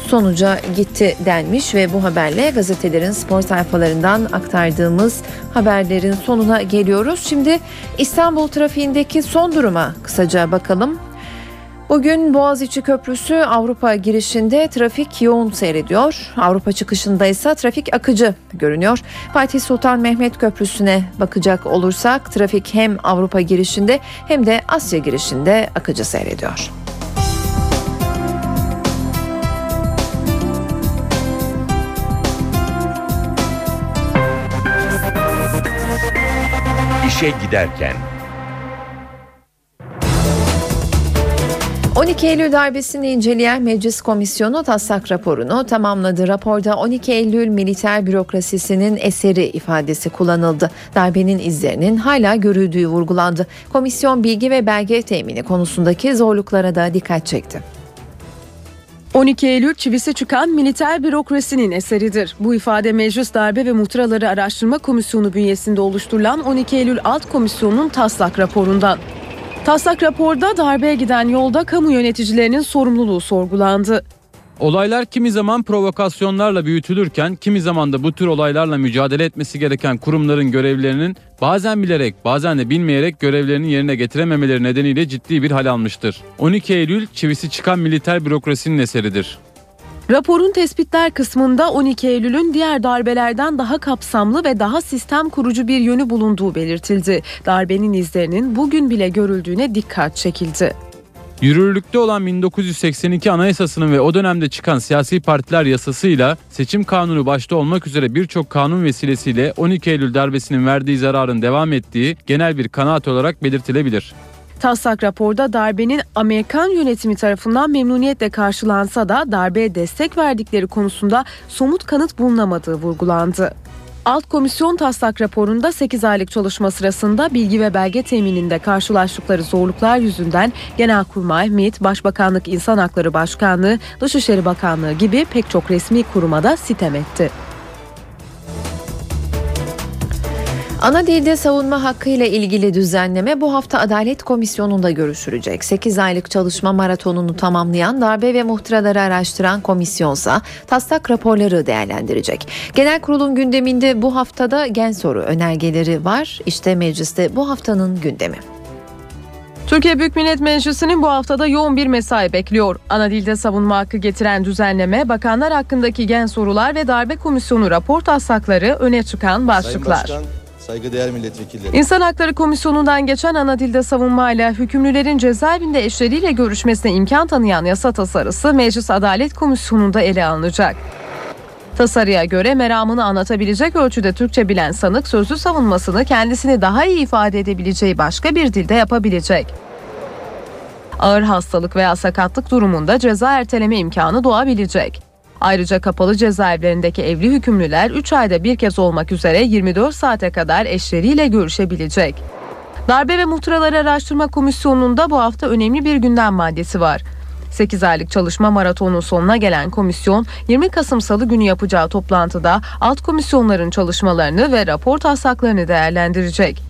sonuca gitti denmiş ve bu haberle gazetelerin spor sayfalarından aktardığımız haberlerin sonuna geliyoruz. Şimdi İstanbul trafiğindeki son duruma kısaca bakalım. Bugün Boğaziçi Köprüsü Avrupa girişinde trafik yoğun seyrediyor. Avrupa çıkışında ise trafik akıcı görünüyor. Fatih Sultan Mehmet Köprüsü'ne bakacak olursak trafik hem Avrupa girişinde hem de Asya girişinde akıcı seyrediyor. İşe giderken 12 Eylül darbesini inceleyen Meclis Komisyonu taslak raporunu tamamladı. Raporda 12 Eylül militer bürokrasisinin eseri ifadesi kullanıldı. Darbenin izlerinin hala görüldüğü vurgulandı. Komisyon bilgi ve belge temini konusundaki zorluklara da dikkat çekti. 12 Eylül çivisi çıkan militer bürokrasinin eseridir. Bu ifade Meclis Darbe ve Muhtıraları Araştırma Komisyonu bünyesinde oluşturulan 12 Eylül Alt Komisyonu'nun taslak raporundan. Taslak raporda darbeye giden yolda kamu yöneticilerinin sorumluluğu sorgulandı. Olaylar kimi zaman provokasyonlarla büyütülürken kimi zaman da bu tür olaylarla mücadele etmesi gereken kurumların görevlerinin bazen bilerek bazen de bilmeyerek görevlerini yerine getirememeleri nedeniyle ciddi bir hal almıştır. 12 Eylül çivisi çıkan militer bürokrasinin eseridir. Raporun tespitler kısmında 12 Eylül'ün diğer darbelerden daha kapsamlı ve daha sistem kurucu bir yönü bulunduğu belirtildi. Darbenin izlerinin bugün bile görüldüğüne dikkat çekildi. Yürürlükte olan 1982 Anayasası'nın ve o dönemde çıkan siyasi partiler yasasıyla seçim kanunu başta olmak üzere birçok kanun vesilesiyle 12 Eylül darbesinin verdiği zararın devam ettiği genel bir kanaat olarak belirtilebilir. Taslak raporda darbenin Amerikan yönetimi tarafından memnuniyetle karşılansa da darbeye destek verdikleri konusunda somut kanıt bulunamadığı vurgulandı. Alt komisyon taslak raporunda 8 aylık çalışma sırasında bilgi ve belge temininde karşılaştıkları zorluklar yüzünden Genelkurmay, MİT, Başbakanlık İnsan Hakları Başkanlığı, Dışişleri Bakanlığı gibi pek çok resmi kuruma da sitem etti. Ana dilde savunma hakkı ile ilgili düzenleme bu hafta Adalet Komisyonu'nda görüşülecek. 8 aylık çalışma maratonunu tamamlayan darbe ve muhtıraları araştıran komisyonsa taslak raporları değerlendirecek. Genel kurulun gündeminde bu haftada gen soru önergeleri var. İşte mecliste bu haftanın gündemi. Türkiye Büyük Millet Meclisi'nin bu haftada yoğun bir mesai bekliyor. Ana dilde savunma hakkı getiren düzenleme, bakanlar hakkındaki gen sorular ve darbe komisyonu rapor taslakları öne çıkan başlıklar. Saygıdeğer milletvekilleri. İnsan Hakları Komisyonu'ndan geçen ana dilde savunmayla hükümlülerin cezaevinde eşleriyle görüşmesine imkan tanıyan yasa tasarısı Meclis Adalet Komisyonu'nda ele alınacak. Tasarıya göre meramını anlatabilecek ölçüde Türkçe bilen sanık sözlü savunmasını kendisini daha iyi ifade edebileceği başka bir dilde yapabilecek. Ağır hastalık veya sakatlık durumunda ceza erteleme imkanı doğabilecek. Ayrıca kapalı cezaevlerindeki evli hükümlüler 3 ayda bir kez olmak üzere 24 saate kadar eşleriyle görüşebilecek. Darbe ve Muhtıraları Araştırma Komisyonu'nda bu hafta önemli bir gündem maddesi var. 8 aylık çalışma maratonunun sonuna gelen komisyon 20 Kasım Salı günü yapacağı toplantıda alt komisyonların çalışmalarını ve rapor taslaklarını değerlendirecek.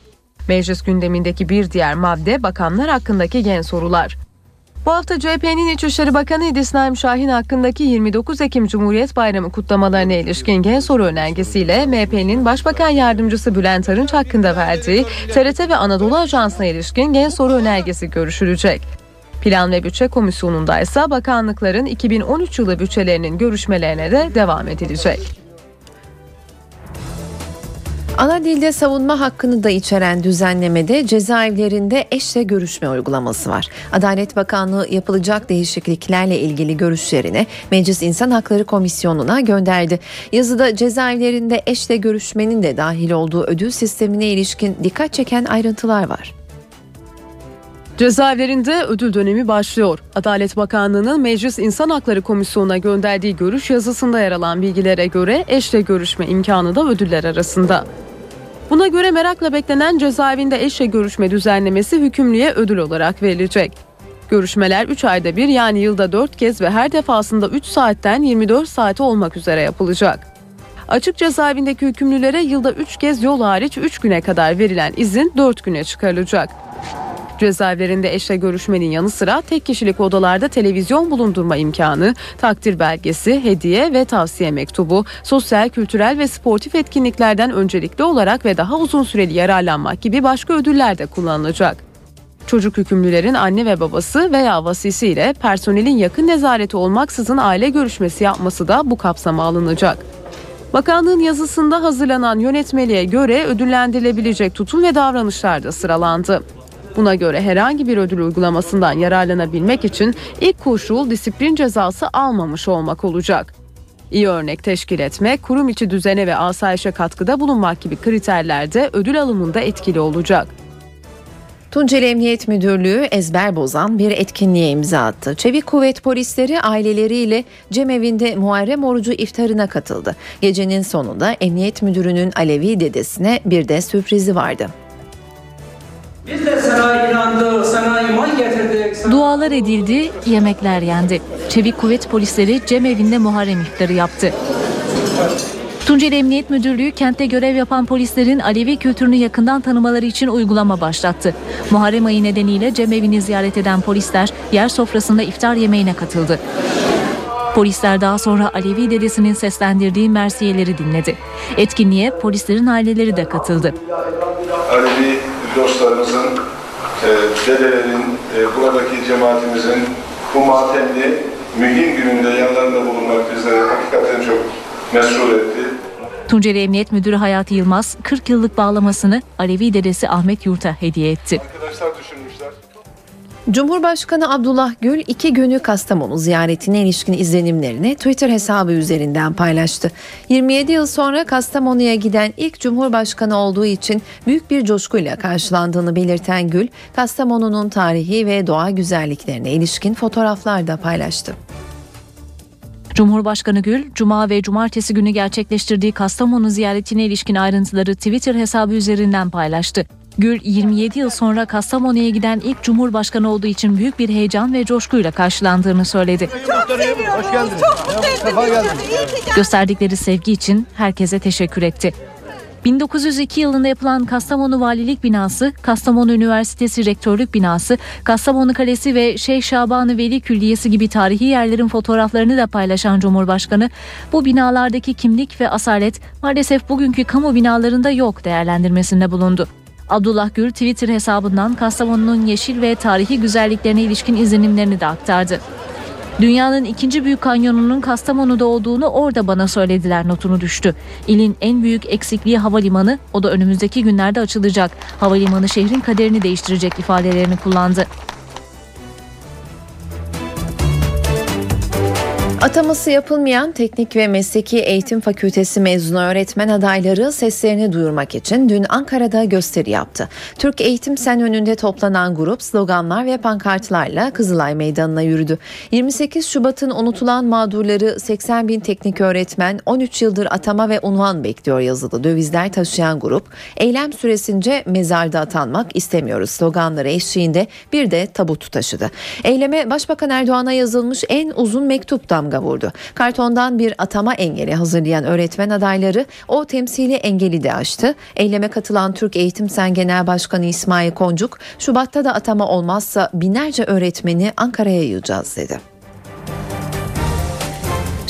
Meclis gündemindeki bir diğer madde bakanlar hakkındaki gen sorular. Bu hafta CHP'nin İçişleri Bakanı İdris Naim Şahin hakkındaki 29 Ekim Cumhuriyet Bayramı kutlamalarına ilişkin gen soru önergesiyle MHP'nin Başbakan Yardımcısı Bülent Arınç hakkında verdiği TRT ve Anadolu Ajansı'na ilişkin gen soru önergesi görüşülecek. Plan ve Bütçe Komisyonu'nda ise bakanlıkların 2013 yılı bütçelerinin görüşmelerine de devam edilecek. Ana dilde savunma hakkını da içeren düzenlemede cezaevlerinde eşle görüşme uygulaması var. Adalet Bakanlığı yapılacak değişikliklerle ilgili görüşlerini Meclis İnsan Hakları Komisyonu'na gönderdi. Yazıda cezaevlerinde eşle görüşmenin de dahil olduğu ödül sistemine ilişkin dikkat çeken ayrıntılar var. Cezaevlerinde ödül dönemi başlıyor. Adalet Bakanlığı'nın Meclis İnsan Hakları Komisyonu'na gönderdiği görüş yazısında yer alan bilgilere göre eşle görüşme imkanı da ödüller arasında. Buna göre merakla beklenen cezaevinde eşle görüşme düzenlemesi hükümlüye ödül olarak verilecek. Görüşmeler 3 ayda bir yani yılda 4 kez ve her defasında 3 saatten 24 saate olmak üzere yapılacak. Açık cezaevindeki hükümlülere yılda 3 kez yol hariç 3 güne kadar verilen izin 4 güne çıkarılacak. Cezaevlerinde eşle görüşmenin yanı sıra tek kişilik odalarda televizyon bulundurma imkanı, takdir belgesi, hediye ve tavsiye mektubu, sosyal, kültürel ve sportif etkinliklerden öncelikli olarak ve daha uzun süreli yararlanmak gibi başka ödüller de kullanılacak. Çocuk hükümlülerin anne ve babası veya vasisiyle personelin yakın nezareti olmaksızın aile görüşmesi yapması da bu kapsama alınacak. Bakanlığın yazısında hazırlanan yönetmeliğe göre ödüllendirilebilecek tutum ve davranışlar da sıralandı. Buna göre herhangi bir ödül uygulamasından yararlanabilmek için ilk koşul disiplin cezası almamış olmak olacak. İyi örnek teşkil etmek, kurum içi düzene ve asayişe katkıda bulunmak gibi kriterler de ödül alımında etkili olacak. Tunceli Emniyet Müdürlüğü ezber bozan bir etkinliğe imza attı. Çevik Kuvvet polisleri aileleriyle cemevinde Muharrem orucu iftarına katıldı. Gecenin sonunda Emniyet Müdürü'nün Alevi dedesine bir de sürprizi vardı. Biz de sana inandık, sana iman getirdik. Dualar edildi, yemekler yendi. Çevik kuvvet polisleri cemevinde Muharrem iftarı yaptı. Tunceli Emniyet Müdürlüğü kentte görev yapan polislerin Alevi kültürünü yakından tanımaları için uygulama başlattı. Muharrem ayı nedeniyle cemevini ziyaret eden polisler yer sofrasında iftar yemeğine katıldı. Polisler daha sonra Alevi dedesinin seslendirdiği mersiyeleri dinledi. Etkinliğe polislerin aileleri de katıldı. Alevi dostlarımızın, e, dedelerin, e, buradaki cemaatimizin bu matemli, mühim gününde yanlarında bulunmak bizleri hakikaten çok mesrur etti. Tunceli Emniyet Müdürü Hayati Yılmaz 40 yıllık bağlamasını Alevi dedesi Ahmet Yurt'a hediye etti. Arkadaşlar düşünmüşler. Cumhurbaşkanı Abdullah Gül iki günlük Kastamonu ziyaretine ilişkin izlenimlerini Twitter hesabı üzerinden paylaştı. 27 yıl sonra Kastamonu'ya giden ilk Cumhurbaşkanı olduğu için büyük bir coşkuyla karşılandığını belirten Gül, Kastamonu'nun tarihi ve doğa güzelliklerine ilişkin fotoğraflar da paylaştı. Cumhurbaşkanı Gül, Cuma ve Cumartesi günü gerçekleştirdiği Kastamonu ziyaretine ilişkin ayrıntıları Twitter hesabı üzerinden paylaştı. Gül, 27 yıl sonra Kastamonu'ya giden ilk Cumhurbaşkanı olduğu için büyük bir heyecan ve coşkuyla karşılandığını söyledi. Hoş geldiniz. Sefa geldiniz. Gösterdikleri sevgi için herkese teşekkür etti. 1902 yılında yapılan Kastamonu Valilik Binası, Kastamonu Üniversitesi Rektörlük Binası, Kastamonu Kalesi ve Şeyh Şabanı Veli Külliyesi gibi tarihi yerlerin fotoğraflarını da paylaşan Cumhurbaşkanı, bu binalardaki kimlik ve asalet maalesef bugünkü kamu binalarında yok değerlendirmesinde bulundu. Abdullah Gül Twitter hesabından Kastamonu'nun yeşil ve tarihi güzelliklerine ilişkin izlenimlerini de aktardı. Dünyanın ikinci büyük kanyonunun Kastamonu'da olduğunu orada bana söylediler notunu düştü. İlin en büyük eksikliği havalimanı, o da önümüzdeki günlerde açılacak. Havalimanı şehrin kaderini değiştirecek ifadelerini kullandı. Ataması yapılmayan Teknik ve Mesleki Eğitim Fakültesi mezunu öğretmen adayları seslerini duyurmak için dün Ankara'da gösteri yaptı. Türk Eğitim Sen önünde toplanan grup sloganlar ve pankartlarla Kızılay Meydanı'na yürüdü. 28 Şubat'ın unutulan mağdurları 80 bin teknik öğretmen 13 yıldır atama ve unvan bekliyor yazılı dövizler taşıyan grup eylem süresince mezarda atanmak istemiyoruz sloganları eşliğinde bir de tabut taşıdı. Eyleme Başbakan Erdoğan'a yazılmış en uzun mektup damga damga vurdu. Kartondan bir atama engeli hazırlayan öğretmen adayları o temsili engeli de aştı. Eyleme katılan Türk Eğitim Sen Genel Başkanı İsmail Koncuk, Şubat'ta da atama olmazsa binlerce öğretmeni Ankara'ya yığacağız dedi.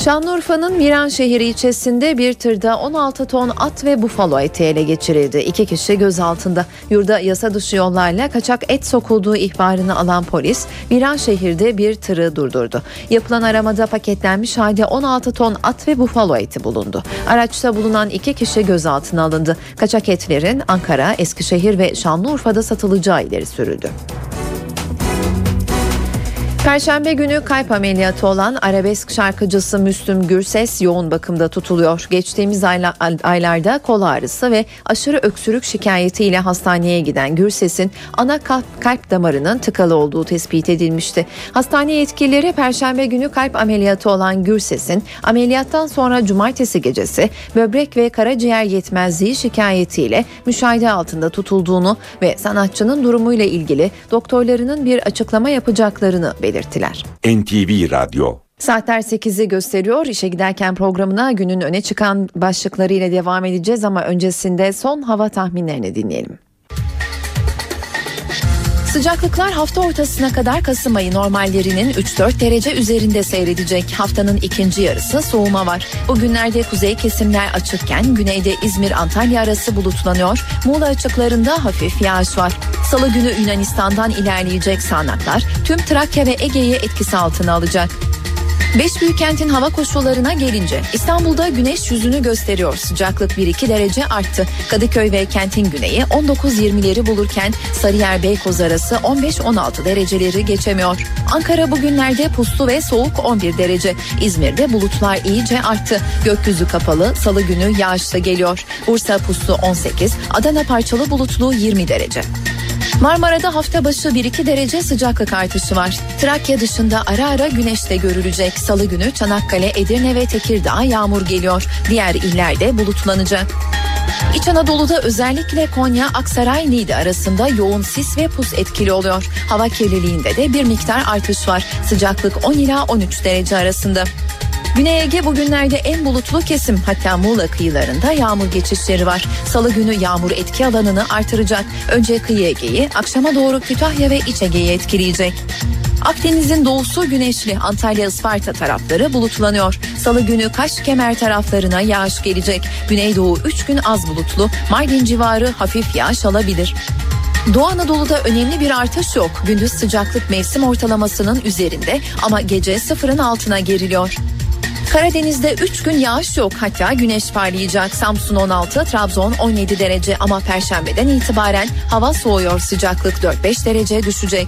Şanlıurfa'nın Miranşehir ilçesinde bir tırda 16 ton at ve bufalo eti ele geçirildi. İki kişi gözaltında. Yurda yasa dışı yollarla kaçak et sokulduğu ihbarını alan polis Miranşehir'de bir tırı durdurdu. Yapılan aramada paketlenmiş halde 16 ton at ve bufalo eti bulundu. Araçta bulunan iki kişi gözaltına alındı. Kaçak etlerin Ankara, Eskişehir ve Şanlıurfa'da satılacağı ileri sürüldü. Perşembe günü kalp ameliyatı olan arabesk şarkıcısı Müslüm Gürses yoğun bakımda tutuluyor. Geçtiğimiz ayla, aylarda kol ağrısı ve aşırı öksürük şikayetiyle hastaneye giden Gürses'in ana kalp, kalp damarının tıkalı olduğu tespit edilmişti. Hastane yetkilileri perşembe günü kalp ameliyatı olan Gürses'in ameliyattan sonra cumartesi gecesi böbrek ve karaciğer yetmezliği şikayetiyle müşahede altında tutulduğunu ve sanatçının durumuyla ilgili doktorlarının bir açıklama yapacaklarını belirttiler. NTV Radyo Saatler 8'i gösteriyor. İşe giderken programına günün öne çıkan başlıklarıyla devam edeceğiz ama öncesinde son hava tahminlerini dinleyelim. Sıcaklıklar hafta ortasına kadar Kasım ayı normallerinin 3-4 derece üzerinde seyredecek. Haftanın ikinci yarısı soğuma var. Bugünlerde kuzey kesimler açıkken güneyde İzmir-Antalya arası bulutlanıyor. Muğla açıklarında hafif yağış var. Salı günü Yunanistan'dan ilerleyecek sağanaklar tüm Trakya ve Ege'yi etkisi altına alacak. Beş büyük kentin hava koşullarına gelince İstanbul'da güneş yüzünü gösteriyor. Sıcaklık 1-2 derece arttı. Kadıköy ve kentin güneyi 19-20'leri bulurken Sarıyer Beykoz arası 15-16 dereceleri geçemiyor. Ankara bugünlerde puslu ve soğuk 11 derece. İzmir'de bulutlar iyice arttı. Gökyüzü kapalı. Salı günü yağışlı geliyor. Bursa puslu 18, Adana parçalı bulutlu 20 derece. Marmara'da hafta başı 1-2 derece sıcaklık artışı var. Trakya dışında ara ara güneş de görülecek. Salı günü Çanakkale, Edirne ve Tekirdağ yağmur geliyor. Diğer illerde bulutlanacak. İç Anadolu'da özellikle Konya, Aksaray, Niğde arasında yoğun sis ve pus etkili oluyor. Hava kirliliğinde de bir miktar artış var. Sıcaklık 10 ila 13 derece arasında. Güney Ege bugünlerde en bulutlu kesim hatta Muğla kıyılarında yağmur geçişleri var. Salı günü yağmur etki alanını artıracak. Önce kıyı Ege'yi akşama doğru Kütahya ve İç Ege'yi etkileyecek. Akdeniz'in doğusu güneşli Antalya Isparta tarafları bulutlanıyor. Salı günü Kaş Kemer taraflarına yağış gelecek. Güneydoğu 3 gün az bulutlu. Mardin civarı hafif yağış alabilir. Doğu Anadolu'da önemli bir artış yok. Gündüz sıcaklık mevsim ortalamasının üzerinde ama gece sıfırın altına geriliyor. Karadeniz'de 3 gün yağış yok hatta güneş parlayacak. Samsun 16, Trabzon 17 derece ama perşembeden itibaren hava soğuyor sıcaklık 4-5 derece düşecek.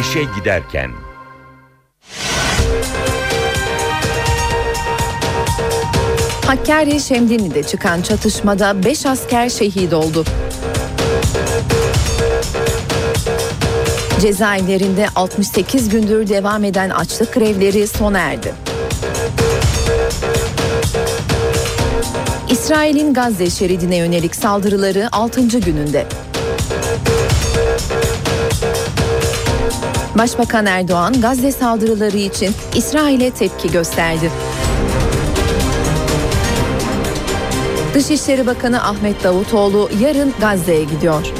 İşe giderken Hakkari Şemdinli'de çıkan çatışmada 5 asker şehit oldu. Cezaevlerinde 68 gündür devam eden açlık grevleri sona erdi. İsrail'in Gazze şeridine yönelik saldırıları 6. gününde. Başbakan Erdoğan Gazze saldırıları için İsrail'e tepki gösterdi. Dışişleri Bakanı Ahmet Davutoğlu yarın Gazze'ye gidiyor.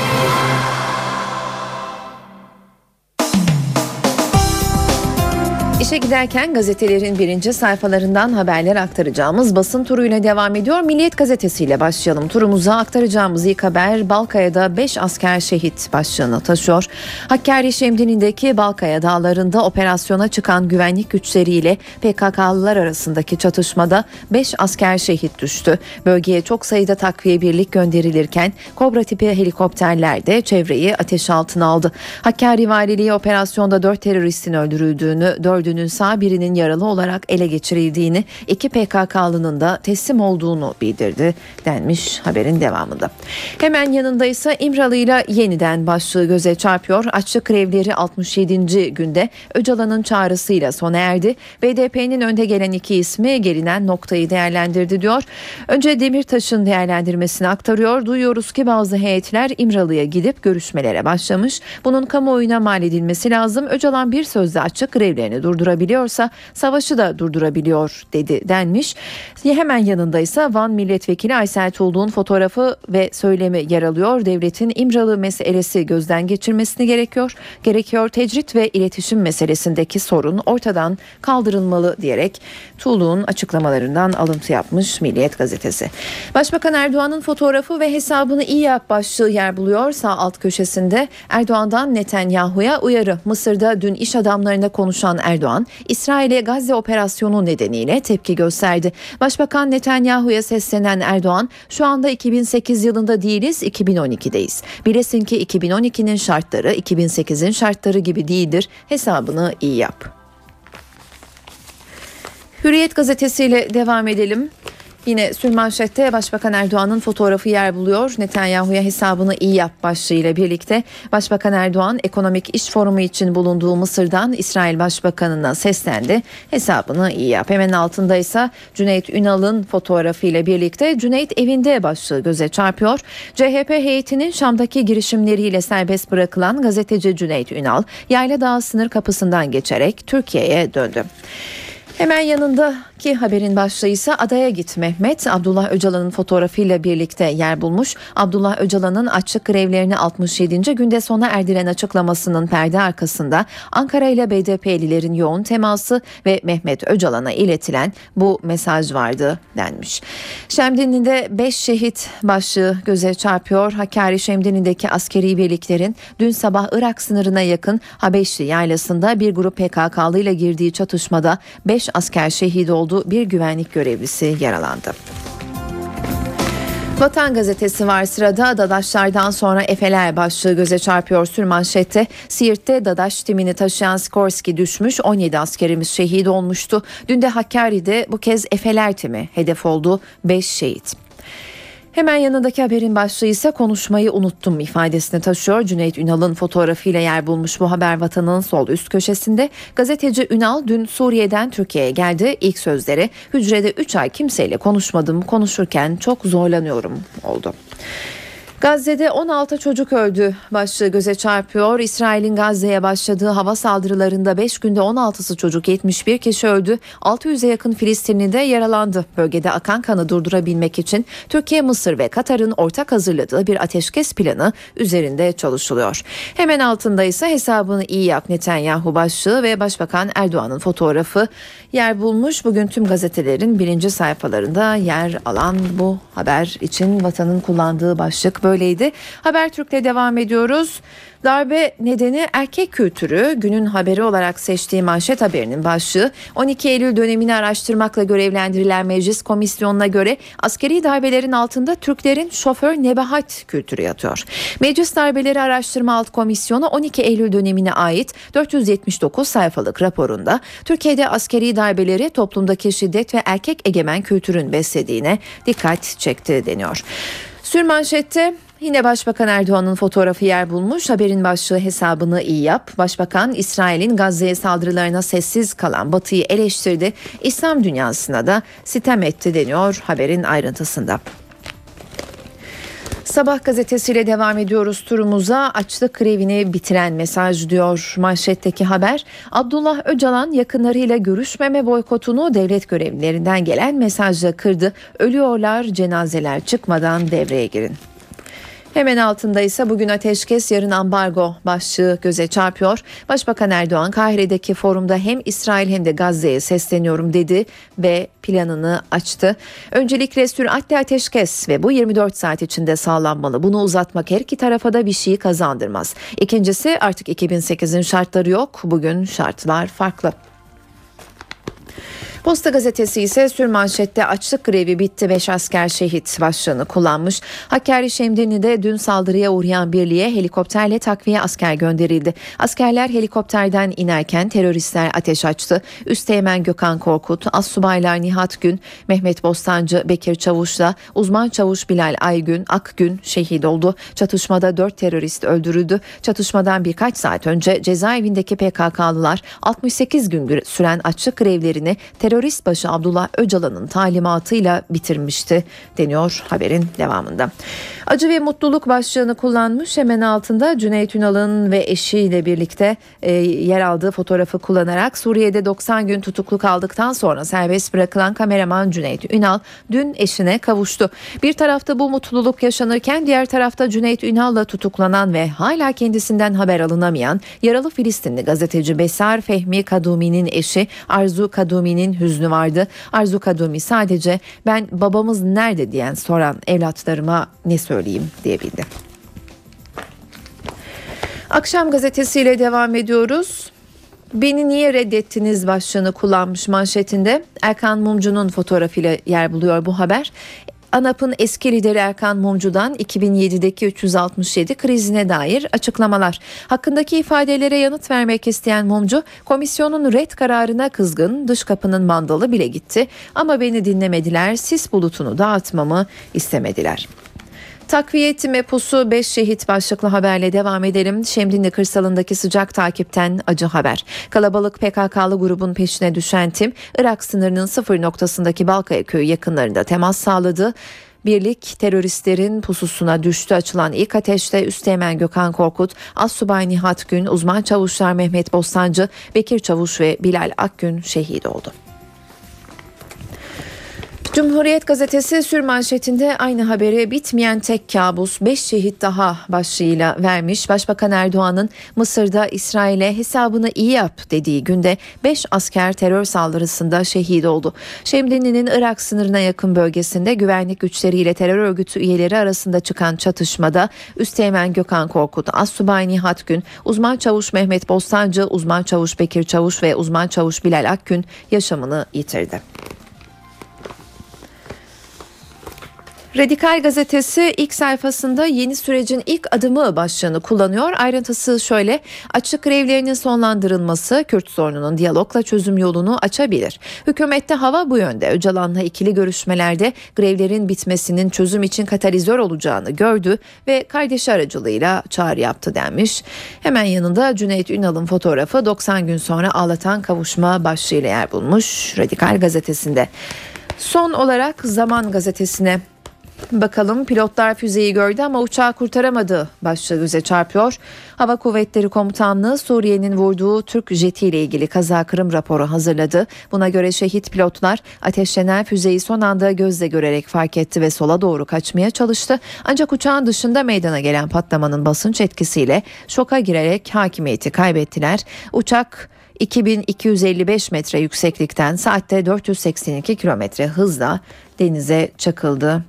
İşe giderken gazetelerin birinci sayfalarından haberler aktaracağımız basın turuyla devam ediyor. Milliyet gazetesiyle başlayalım. Turumuza aktaracağımız ilk haber Balkaya'da 5 asker şehit başlığını taşıyor. Hakkari Şemdin'indeki Balkaya dağlarında operasyona çıkan güvenlik güçleriyle PKK'lılar arasındaki çatışmada 5 asker şehit düştü. Bölgeye çok sayıda takviye birlik gönderilirken Kobra tipi helikopterler de çevreyi ateş altına aldı. Hakkari Valiliği operasyonda 4 teröristin öldürüldüğünü, 4'ü örgütünün sağ birinin yaralı olarak ele geçirildiğini, iki PKK'lının da teslim olduğunu bildirdi denmiş haberin devamında. Hemen yanında ise İmralı ile yeniden başlığı göze çarpıyor. Açlık grevleri 67. günde Öcalan'ın çağrısıyla sona erdi. BDP'nin önde gelen iki ismi gelinen noktayı değerlendirdi diyor. Önce Demirtaş'ın değerlendirmesini aktarıyor. Duyuyoruz ki bazı heyetler İmralı'ya gidip görüşmelere başlamış. Bunun kamuoyuna mal edilmesi lazım. Öcalan bir sözle açık grevlerini durdurabiliyorsa savaşı da durdurabiliyor dedi denmiş. Hemen yanında ise Van Milletvekili Aysel Tuğlu'nun fotoğrafı ve söylemi yer alıyor. Devletin İmralı meselesi gözden geçirmesini gerekiyor. Gerekiyor tecrit ve iletişim meselesindeki sorun ortadan kaldırılmalı diyerek Tuğlu'nun açıklamalarından alıntı yapmış Milliyet gazetesi. Başbakan Erdoğan'ın fotoğrafı ve hesabını iyi yap başlığı yer buluyor. Sağ alt köşesinde Erdoğan'dan Netanyahu'ya uyarı. Mısır'da dün iş adamlarına konuşan Erdoğan, İsrail'e Gazze operasyonu nedeniyle tepki gösterdi. Başbakan Netanyahu'ya seslenen Erdoğan, şu anda 2008 yılında değiliz, 2012'deyiz. Bilesin ki 2012'nin şartları 2008'in şartları gibi değildir. Hesabını iyi yap. Hürriyet gazetesiyle devam edelim. Yine sürmanşette Başbakan Erdoğan'ın fotoğrafı yer buluyor. Netanyahu'ya hesabını iyi yap başlığıyla birlikte Başbakan Erdoğan ekonomik iş forumu için bulunduğu Mısır'dan İsrail Başbakanı'na seslendi. Hesabını iyi yap. Hemen altında ise Cüneyt Ünal'ın fotoğrafıyla birlikte Cüneyt evinde başlığı göze çarpıyor. CHP heyetinin Şam'daki girişimleriyle serbest bırakılan gazeteci Cüneyt Ünal Yayla sınır kapısından geçerek Türkiye'ye döndü. Hemen yanındaki haberin başlığı ise adaya git Mehmet. Abdullah Öcalan'ın fotoğrafıyla birlikte yer bulmuş. Abdullah Öcalan'ın açlık grevlerini 67. günde sona erdiren açıklamasının perde arkasında Ankara ile BDP'lilerin yoğun teması ve Mehmet Öcalan'a iletilen bu mesaj vardı denmiş. Şemdinli'de 5 şehit başlığı göze çarpıyor. Hakkari Şemdinli'deki askeri birliklerin dün sabah Irak sınırına yakın Habeşli yaylasında bir grup PKK'lı ile girdiği çatışmada 5 asker şehit oldu, bir güvenlik görevlisi yaralandı. Vatan gazetesi var sırada Dadaşlardan sonra Efeler başlığı göze çarpıyor sürmanşette. Siirt'te Dadaş timini taşıyan Skorski düşmüş 17 askerimiz şehit olmuştu. Dün de Hakkari'de bu kez Efeler timi hedef oldu 5 şehit. Hemen yanındaki haberin başlığı ise konuşmayı unuttum ifadesini taşıyor. Cüneyt Ünal'ın fotoğrafıyla yer bulmuş bu haber vatanın sol üst köşesinde. Gazeteci Ünal dün Suriye'den Türkiye'ye geldi. İlk sözleri hücrede 3 ay kimseyle konuşmadım konuşurken çok zorlanıyorum oldu. Gazze'de 16 çocuk öldü başlığı göze çarpıyor. İsrail'in Gazze'ye başladığı hava saldırılarında 5 günde 16'sı çocuk 71 kişi öldü. 600'e yakın Filistinli de yaralandı. Bölgede akan kanı durdurabilmek için Türkiye, Mısır ve Katar'ın ortak hazırladığı bir ateşkes planı üzerinde çalışılıyor. Hemen altında ise hesabını iyi yap Netanyahu başlığı ve Başbakan Erdoğan'ın fotoğrafı yer bulmuş. Bugün tüm gazetelerin birinci sayfalarında yer alan bu haber için vatanın kullandığı başlık böyleydi. Habertürk'le devam ediyoruz. Darbe nedeni erkek kültürü günün haberi olarak seçtiği manşet haberinin başlığı 12 Eylül dönemini araştırmakla görevlendirilen meclis komisyonuna göre askeri darbelerin altında Türklerin şoför nebahat kültürü yatıyor. Meclis Darbeleri Araştırma Alt Komisyonu 12 Eylül dönemine ait 479 sayfalık raporunda Türkiye'de askeri darbeleri toplumdaki şiddet ve erkek egemen kültürün beslediğine dikkat çekti deniyor. Sürmanşette Yine Başbakan Erdoğan'ın fotoğrafı yer bulmuş. Haberin başlığı hesabını iyi yap. Başbakan İsrail'in Gazze'ye saldırılarına sessiz kalan Batı'yı eleştirdi. İslam dünyasına da sitem etti deniyor haberin ayrıntısında. Sabah gazetesiyle devam ediyoruz turumuza. Açlık grevini bitiren mesaj diyor manşetteki haber. Abdullah Öcalan yakınlarıyla görüşmeme boykotunu devlet görevlilerinden gelen mesajla kırdı. Ölüyorlar cenazeler çıkmadan devreye girin. Hemen altında ise bugün ateşkes yarın ambargo başlığı göze çarpıyor. Başbakan Erdoğan Kahire'deki forumda hem İsrail hem de Gazze'ye sesleniyorum dedi ve planını açtı. Öncelikle süratli ateşkes ve bu 24 saat içinde sağlanmalı. Bunu uzatmak her iki tarafa da bir şey kazandırmaz. İkincisi artık 2008'in şartları yok. Bugün şartlar farklı. Posta gazetesi ise sürmanşette açlık grevi bitti 5 asker şehit başlığını kullanmış. Hakkari Şemdinli'de dün saldırıya uğrayan birliğe helikopterle takviye asker gönderildi. Askerler helikopterden inerken teröristler ateş açtı. Üsteğmen Gökhan Korkut, Assubaylar Nihat Gün, Mehmet Bostancı, Bekir Çavuş'la uzman çavuş Bilal Aygün, Akgün şehit oldu. Çatışmada 4 terörist öldürüldü. Çatışmadan birkaç saat önce cezaevindeki PKK'lılar 68 gün süren açlık grevlerini terörist başı Abdullah Öcalan'ın talimatıyla bitirmişti deniyor haberin devamında. Acı ve mutluluk başlığını kullanmış hemen altında Cüneyt Ünal'ın ve eşiyle birlikte e, yer aldığı fotoğrafı kullanarak Suriye'de 90 gün tutuklu kaldıktan sonra serbest bırakılan kameraman Cüneyt Ünal dün eşine kavuştu. Bir tarafta bu mutluluk yaşanırken diğer tarafta Cüneyt Ünal'la tutuklanan ve hala kendisinden haber alınamayan yaralı Filistinli gazeteci Besar Fehmi Kadumi'nin eşi Arzu Kadumi'nin hüznü vardı. Arzu Kadumi sadece ben babamız nerede diyen soran evlatlarıma ne söyleyeyim diyebildi. Akşam gazetesiyle devam ediyoruz. Beni niye reddettiniz başlığını kullanmış manşetinde Erkan Mumcu'nun fotoğrafıyla yer buluyor bu haber. ANAP'ın eski lideri Erkan Mumcu'dan 2007'deki 367 krizine dair açıklamalar. Hakkındaki ifadelere yanıt vermek isteyen Mumcu, komisyonun red kararına kızgın, dış kapının mandalı bile gitti ama beni dinlemediler, sis bulutunu dağıtmamı istemediler. Takviye etime pusu 5 şehit başlıklı haberle devam edelim. Şemdinli kırsalındaki sıcak takipten acı haber. Kalabalık PKK'lı grubun peşine düşen tim Irak sınırının sıfır noktasındaki Balkaya köyü yakınlarında temas sağladı. Birlik teröristlerin pususuna düştü açılan ilk ateşte Üsteğmen Gökhan Korkut, Assubay Nihat Gün, uzman çavuşlar Mehmet Bostancı, Bekir Çavuş ve Bilal Akgün şehit oldu. Cumhuriyet gazetesi sürmanşetinde aynı haberi bitmeyen tek kabus 5 şehit daha başlığıyla vermiş. Başbakan Erdoğan'ın Mısır'da İsrail'e hesabını iyi yap dediği günde 5 asker terör saldırısında şehit oldu. Şemdinli'nin Irak sınırına yakın bölgesinde güvenlik güçleriyle terör örgütü üyeleri arasında çıkan çatışmada Üsteğmen Gökhan Korkut, Assubay Nihat Gün, uzman çavuş Mehmet Bostancı, uzman çavuş Bekir Çavuş ve uzman çavuş Bilal Akgün yaşamını yitirdi. Radikal gazetesi ilk sayfasında yeni sürecin ilk adımı başlığını kullanıyor. Ayrıntısı şöyle açık grevlerinin sonlandırılması Kürt sorununun diyalogla çözüm yolunu açabilir. Hükümette hava bu yönde. Öcalan'la ikili görüşmelerde grevlerin bitmesinin çözüm için katalizör olacağını gördü ve kardeşi aracılığıyla çağrı yaptı denmiş. Hemen yanında Cüneyt Ünal'ın fotoğrafı 90 gün sonra ağlatan kavuşma başlığıyla yer bulmuş Radikal gazetesinde. Son olarak Zaman gazetesine Bakalım pilotlar füzeyi gördü ama uçağı kurtaramadı başlığı göze çarpıyor. Hava Kuvvetleri Komutanlığı Suriye'nin vurduğu Türk jeti ile ilgili kaza kırım raporu hazırladı. Buna göre şehit pilotlar ateşlenen füzeyi son anda gözle görerek fark etti ve sola doğru kaçmaya çalıştı. Ancak uçağın dışında meydana gelen patlamanın basınç etkisiyle şoka girerek hakimiyeti kaybettiler. Uçak 2255 metre yükseklikten saatte 482 kilometre hızla denize çakıldı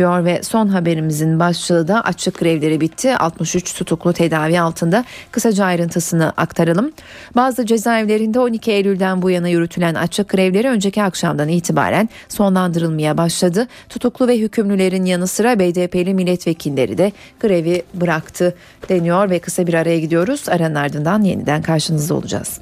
diyor ve son haberimizin başlığı da açlık grevleri bitti. 63 tutuklu tedavi altında. Kısaca ayrıntısını aktaralım. Bazı cezaevlerinde 12 Eylül'den bu yana yürütülen açlık grevleri önceki akşamdan itibaren sonlandırılmaya başladı. Tutuklu ve hükümlülerin yanı sıra BDP'li milletvekilleri de grevi bıraktı deniyor ve kısa bir araya gidiyoruz. Aranın ardından yeniden karşınızda olacağız.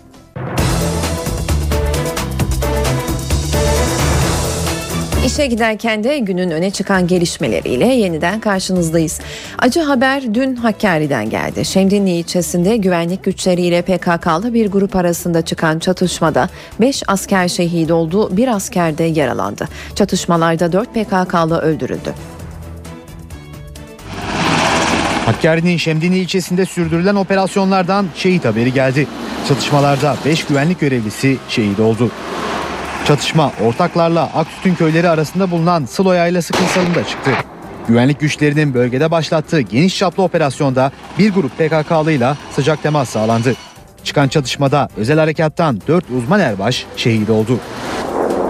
İşe giderken de günün öne çıkan gelişmeleriyle yeniden karşınızdayız. Acı haber dün Hakkari'den geldi. Şemdinli ilçesinde güvenlik güçleriyle PKK'lı bir grup arasında çıkan çatışmada 5 asker şehit oldu, bir asker de yaralandı. Çatışmalarda 4 PKK'lı öldürüldü. Hakkari'nin Şemdinli ilçesinde sürdürülen operasyonlardan şehit haberi geldi. Çatışmalarda 5 güvenlik görevlisi şehit oldu. Çatışma ortaklarla Aktütün köyleri arasında bulunan Sılo Yaylası kırsalında çıktı. Güvenlik güçlerinin bölgede başlattığı geniş çaplı operasyonda bir grup PKK'lıyla sıcak temas sağlandı. Çıkan çatışmada özel harekattan 4 uzman erbaş şehit oldu.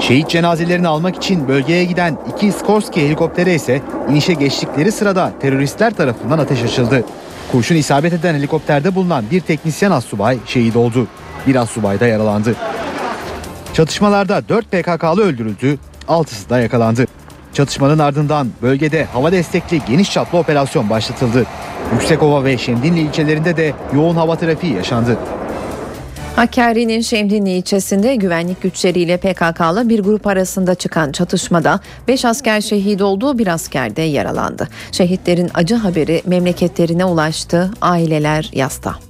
Şehit cenazelerini almak için bölgeye giden iki Skorsky helikoptere ise inişe geçtikleri sırada teröristler tarafından ateş açıldı. Kurşun isabet eden helikopterde bulunan bir teknisyen assubay şehit oldu. Bir assubay da yaralandı. Çatışmalarda 4 PKK'lı öldürüldü, 6'sı da yakalandı. Çatışmanın ardından bölgede hava destekli geniş çaplı operasyon başlatıldı. Yüksekova ve Şemdinli ilçelerinde de yoğun hava trafiği yaşandı. Hakkari'nin Şemdinli ilçesinde güvenlik güçleriyle PKK'lı bir grup arasında çıkan çatışmada 5 asker şehit oldu, bir asker de yaralandı. Şehitlerin acı haberi memleketlerine ulaştı, aileler yasta.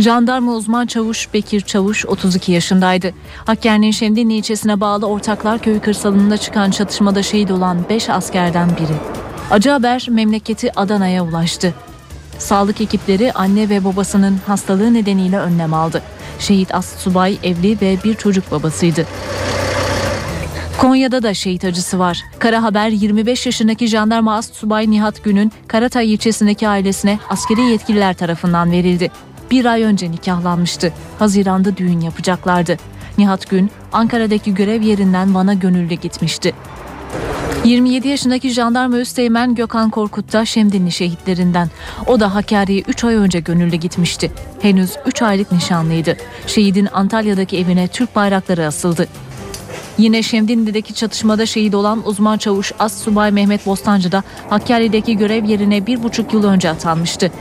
Jandarma uzman çavuş Bekir Çavuş 32 yaşındaydı. Hakkari'nin Şemdinli ilçesine bağlı Ortaklar Köyü kırsalında çıkan çatışmada şehit olan 5 askerden biri. Acı haber memleketi Adana'ya ulaştı. Sağlık ekipleri anne ve babasının hastalığı nedeniyle önlem aldı. Şehit As Subay evli ve bir çocuk babasıydı. Konya'da da şehit acısı var. Kara Haber 25 yaşındaki jandarma As Subay Nihat Gün'ün Karatay ilçesindeki ailesine askeri yetkililer tarafından verildi. Bir ay önce nikahlanmıştı. Haziranda düğün yapacaklardı. Nihat Gün Ankara'daki görev yerinden Van'a gönüllü gitmişti. 27 yaşındaki jandarma Üsteğmen Gökhan Korkut da Şemdinli şehitlerinden. O da Hakkari'ye 3 ay önce gönüllü gitmişti. Henüz 3 aylık nişanlıydı. Şehidin Antalya'daki evine Türk bayrakları asıldı. Yine Şemdinli'deki çatışmada şehit olan uzman çavuş As Subay Mehmet Bostancı da Hakkari'deki görev yerine bir buçuk yıl önce atanmıştı.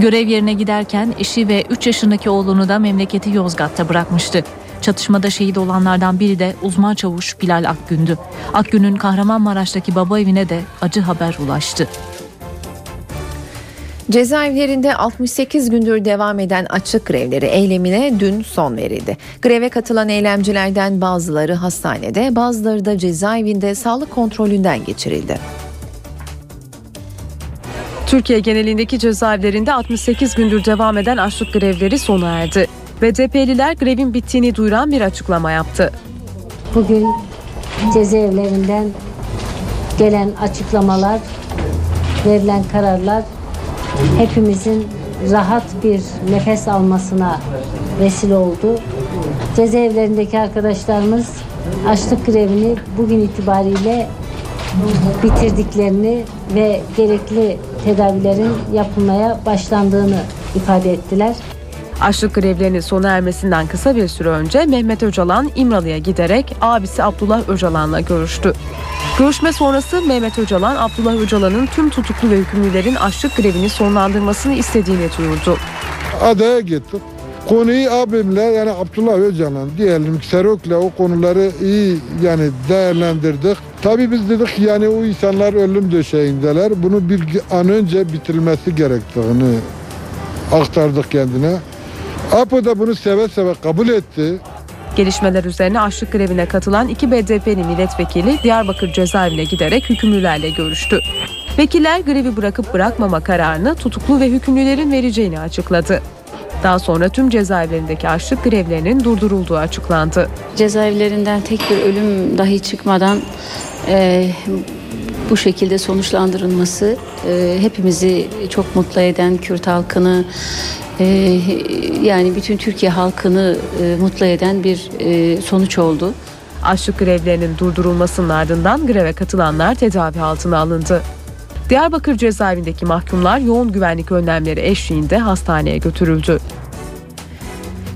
Görev yerine giderken eşi ve 3 yaşındaki oğlunu da memleketi Yozgat'ta bırakmıştı. Çatışmada şehit olanlardan biri de uzman çavuş Bilal Akgün'dü. Akgün'ün Kahramanmaraş'taki baba evine de acı haber ulaştı. Cezaevlerinde 68 gündür devam eden açlık grevleri eylemine dün son verildi. Greve katılan eylemcilerden bazıları hastanede, bazıları da cezaevinde sağlık kontrolünden geçirildi. Türkiye genelindeki cezaevlerinde 68 gündür devam eden açlık grevleri sona erdi. BDP'liler grevin bittiğini duyuran bir açıklama yaptı. Bugün cezaevlerinden gelen açıklamalar, verilen kararlar hepimizin rahat bir nefes almasına vesile oldu. Cezaevlerindeki arkadaşlarımız açlık grevini bugün itibariyle bitirdiklerini ve gerekli tedavilerin yapılmaya başlandığını ifade ettiler. Açlık grevlerinin sona ermesinden kısa bir süre önce Mehmet Öcalan İmralı'ya giderek abisi Abdullah Öcalan'la görüştü. Görüşme sonrası Mehmet Öcalan, Abdullah Öcalan'ın tüm tutuklu ve hükümlülerin açlık grevini sonlandırmasını istediğini duyurdu. Adaya gittik. Konuyu abimle yani Abdullah Öcalan diyelim Serok'la o konuları iyi yani değerlendirdik. Tabii biz dedik yani o insanlar ölüm döşeğindeler. Bunu bir an önce bitirilmesi gerektiğini aktardık kendine. APO da bunu seve seve kabul etti. Gelişmeler üzerine açlık grevine katılan iki BDP'li milletvekili Diyarbakır cezaevine giderek hükümlülerle görüştü. Vekiller grevi bırakıp bırakmama kararını tutuklu ve hükümlülerin vereceğini açıkladı. Daha sonra tüm cezaevlerindeki açlık grevlerinin durdurulduğu açıklandı. Cezaevlerinden tek bir ölüm dahi çıkmadan e, bu şekilde sonuçlandırılması e, hepimizi çok mutlu eden Kürt halkını e, yani bütün Türkiye halkını e, mutlu eden bir e, sonuç oldu. Açlık grevlerinin durdurulmasının ardından greve katılanlar tedavi altına alındı. Diyarbakır cezaevindeki mahkumlar yoğun güvenlik önlemleri eşliğinde hastaneye götürüldü.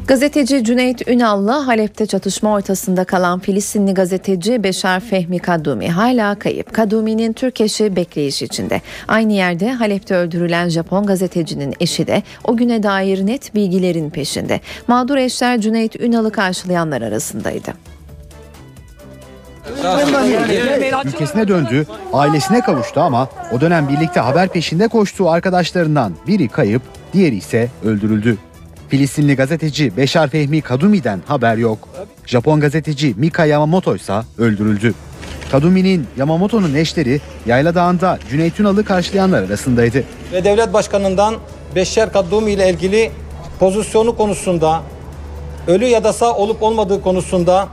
Gazeteci Cüneyt Ünal'la Halep'te çatışma ortasında kalan Filistinli gazeteci Beşar Fehmi Kadumi hala kayıp. Kadumi'nin Türk eşi bekleyiş içinde. Aynı yerde Halep'te öldürülen Japon gazetecinin eşi de o güne dair net bilgilerin peşinde. Mağdur eşler Cüneyt Ünal'ı karşılayanlar arasındaydı. Ülkesine döndü, ailesine kavuştu ama o dönem birlikte haber peşinde koştuğu arkadaşlarından biri kayıp, diğeri ise öldürüldü. Filistinli gazeteci Beşar Fehmi Kadumi'den haber yok. Japon gazeteci Mika Yamamoto ise öldürüldü. Kadumi'nin Yamamoto'nun eşleri Yayla Dağı'nda Cüneyt Ünal'ı karşılayanlar arasındaydı. Ve devlet başkanından Beşşer Kaddumi ile ilgili pozisyonu konusunda ölü ya da sağ olup olmadığı konusunda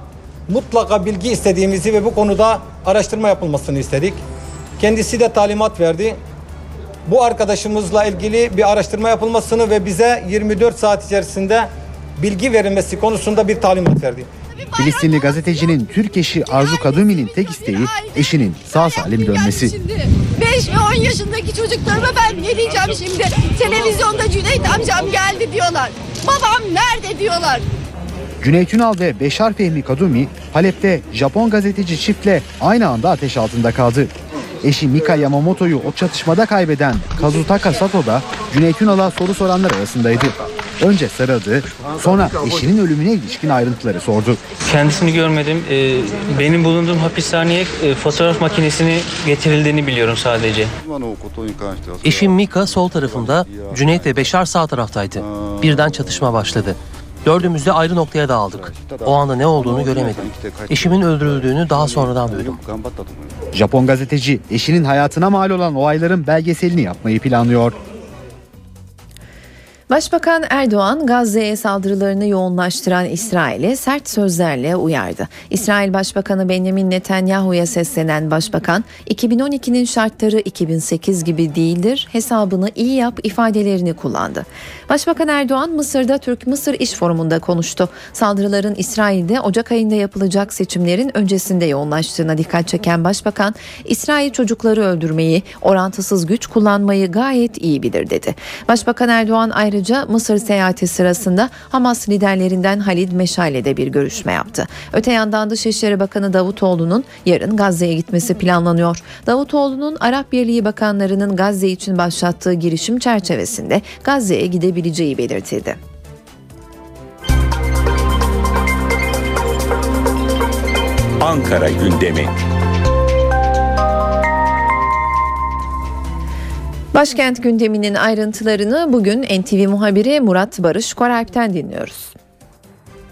mutlaka bilgi istediğimizi ve bu konuda araştırma yapılmasını istedik. Kendisi de talimat verdi. Bu arkadaşımızla ilgili bir araştırma yapılmasını ve bize 24 saat içerisinde bilgi verilmesi konusunda bir talimat verdi. Filistinli gazetecinin Türk eşi Arzu Kadumi'nin tek isteği eşinin sağ salim dönmesi. 5 ve 10 yaşındaki çocuklarıma ben ne diyeceğim şimdi? Televizyonda Cüneyt amcam geldi diyorlar. Babam nerede diyorlar. Cüneyt Ünal ve Beşar Fehmi Kadumi Halep'te Japon gazeteci çiftle aynı anda ateş altında kaldı. Eşi Mika Yamamoto'yu o çatışmada kaybeden Kazutaka Sato da Cüneyt Ünal'a soru soranlar arasındaydı. Önce sarıldı, sonra eşinin ölümüne ilişkin ayrıntıları sordu. Kendisini görmedim. Ee, benim bulunduğum hapishaneye e, fotoğraf makinesini getirildiğini biliyorum sadece. Eşim Mika sol tarafımda, Cüneyt ve Beşar sağ taraftaydı. Birden çatışma başladı. Dördümüz de ayrı noktaya dağıldık. O anda ne olduğunu göremedim. Eşimin öldürüldüğünü daha sonradan duydum. Japon gazeteci eşinin hayatına mal olan olayların belgeselini yapmayı planlıyor. Başbakan Erdoğan Gazze'ye saldırılarını yoğunlaştıran İsrail'e sert sözlerle uyardı. İsrail Başbakanı Benjamin Netanyahu'ya seslenen başbakan 2012'nin şartları 2008 gibi değildir hesabını iyi yap ifadelerini kullandı. Başbakan Erdoğan Mısır'da Türk-Mısır İş Forumu'nda konuştu. Saldırıların İsrail'de Ocak ayında yapılacak seçimlerin öncesinde yoğunlaştığına dikkat çeken başbakan İsrail çocukları öldürmeyi, orantısız güç kullanmayı gayet iyi bilir dedi. Başbakan Erdoğan ayrıca Mısır seyahati sırasında Hamas liderlerinden Halid Meşale de bir görüşme yaptı. Öte yandan Dışişleri Bakanı Davutoğlu'nun yarın Gazze'ye gitmesi planlanıyor. Davutoğlu'nun Arap Birliği bakanlarının Gazze için başlattığı girişim çerçevesinde Gazze'ye gidebileceği belirtildi. Ankara gündemi. Başkent gündeminin ayrıntılarını bugün NTV muhabiri Murat Barış Koralp'ten dinliyoruz.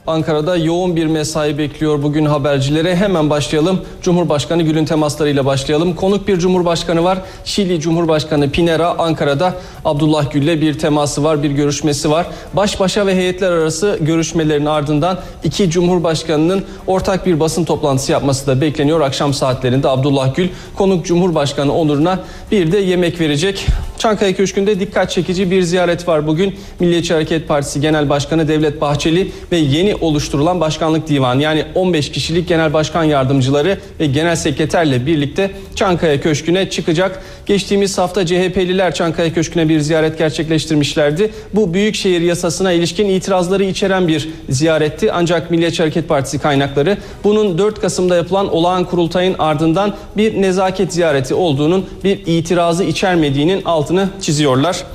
Ankara'da yoğun bir mesai bekliyor bugün habercilere. Hemen başlayalım. Cumhurbaşkanı Gül'ün temaslarıyla başlayalım. Konuk bir cumhurbaşkanı var. Şili Cumhurbaşkanı Pinera Ankara'da Abdullah Gül'le bir teması var, bir görüşmesi var. Baş başa ve heyetler arası görüşmelerin ardından iki cumhurbaşkanının ortak bir basın toplantısı yapması da bekleniyor. Akşam saatlerinde Abdullah Gül konuk cumhurbaşkanı onuruna bir de yemek verecek. Çankaya Köşkü'nde dikkat çekici bir ziyaret var bugün. Milliyetçi Hareket Partisi Genel Başkanı Devlet Bahçeli ve yeni oluşturulan başkanlık divanı yani 15 kişilik genel başkan yardımcıları ve genel sekreterle birlikte Çankaya Köşkü'ne çıkacak. Geçtiğimiz hafta CHP'liler Çankaya Köşkü'ne bir ziyaret gerçekleştirmişlerdi. Bu büyükşehir yasasına ilişkin itirazları içeren bir ziyaretti. Ancak Milliyetçi Hareket Partisi kaynakları bunun 4 Kasım'da yapılan olağan kurultayın ardından bir nezaket ziyareti olduğunun bir itirazı içermediğinin altını çiziyorlar.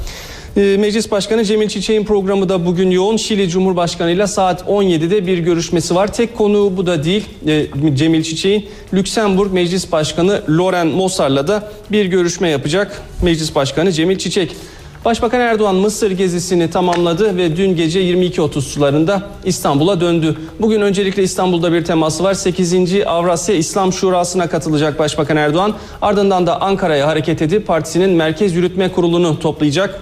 Ee, Meclis Başkanı Cemil Çiçek'in programı da bugün yoğun. Şili Cumhurbaşkanı ile saat 17'de bir görüşmesi var. Tek konu bu da değil. Ee, Cemil Çiçek'in Lüksemburg Meclis Başkanı Loren Mossar'la da bir görüşme yapacak. Meclis Başkanı Cemil Çiçek. Başbakan Erdoğan Mısır gezisini tamamladı ve dün gece 22.30 sularında İstanbul'a döndü. Bugün öncelikle İstanbul'da bir teması var. 8. Avrasya İslam Şurası'na katılacak Başbakan Erdoğan. Ardından da Ankara'ya hareket edip partisinin Merkez Yürütme Kurulu'nu toplayacak.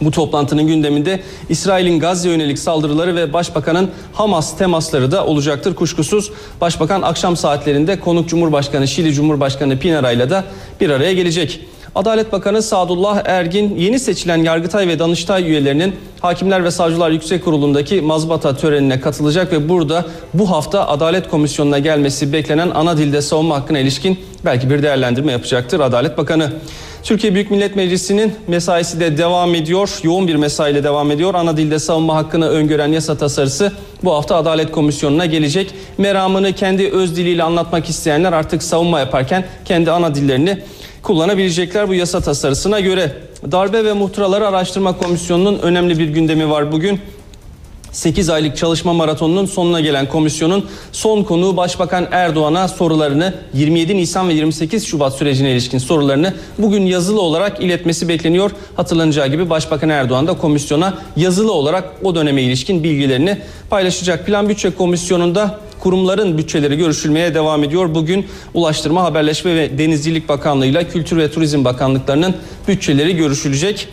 Bu toplantının gündeminde İsrail'in Gazze yönelik saldırıları ve Başbakan'ın Hamas temasları da olacaktır kuşkusuz. Başbakan akşam saatlerinde konuk Cumhurbaşkanı Şili Cumhurbaşkanı Pinera ile de bir araya gelecek. Adalet Bakanı Sadullah Ergin yeni seçilen Yargıtay ve Danıştay üyelerinin Hakimler ve Savcılar Yüksek Kurulu'ndaki mazbata törenine katılacak ve burada bu hafta Adalet Komisyonu'na gelmesi beklenen ana dilde savunma hakkına ilişkin belki bir değerlendirme yapacaktır Adalet Bakanı. Türkiye Büyük Millet Meclisi'nin mesaisi de devam ediyor. Yoğun bir mesaiyle devam ediyor. Ana dilde savunma hakkını öngören yasa tasarısı bu hafta Adalet Komisyonu'na gelecek. Meramını kendi öz diliyle anlatmak isteyenler artık savunma yaparken kendi ana dillerini kullanabilecekler bu yasa tasarısına göre. Darbe ve Muhtıraları Araştırma Komisyonu'nun önemli bir gündemi var bugün. 8 aylık çalışma maratonunun sonuna gelen komisyonun son konuğu Başbakan Erdoğan'a sorularını 27 Nisan ve 28 Şubat sürecine ilişkin sorularını bugün yazılı olarak iletmesi bekleniyor. Hatırlanacağı gibi Başbakan Erdoğan da komisyona yazılı olarak o döneme ilişkin bilgilerini paylaşacak. Plan Bütçe Komisyonu'nda kurumların bütçeleri görüşülmeye devam ediyor. Bugün Ulaştırma, Haberleşme ve Denizcilik Bakanlığı ile Kültür ve Turizm Bakanlıklarının bütçeleri görüşülecek.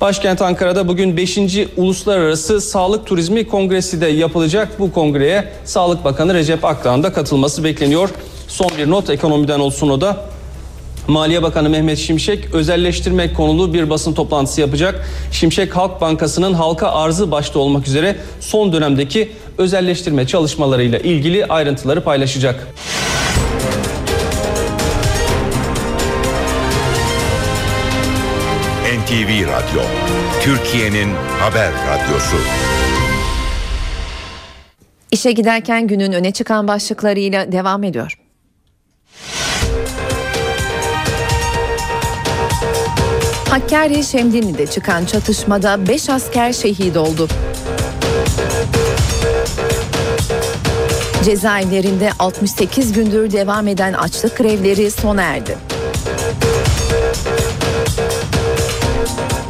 Başkent Ankara'da bugün 5. Uluslararası Sağlık Turizmi Kongresi de yapılacak. Bu kongreye Sağlık Bakanı Recep Akdağ'ın da katılması bekleniyor. Son bir not ekonomiden olsun o da. Maliye Bakanı Mehmet Şimşek özelleştirmek konulu bir basın toplantısı yapacak. Şimşek Halk Bankası'nın halka arzı başta olmak üzere son dönemdeki özelleştirme çalışmalarıyla ilgili ayrıntıları paylaşacak. NTV Radyo, Türkiye'nin haber radyosu. İşe giderken günün öne çıkan başlıklarıyla devam ediyor. Hakkari Şemdinli'de çıkan çatışmada 5 asker şehit oldu. Cezaevlerinde 68 gündür devam eden açlık grevleri sona erdi.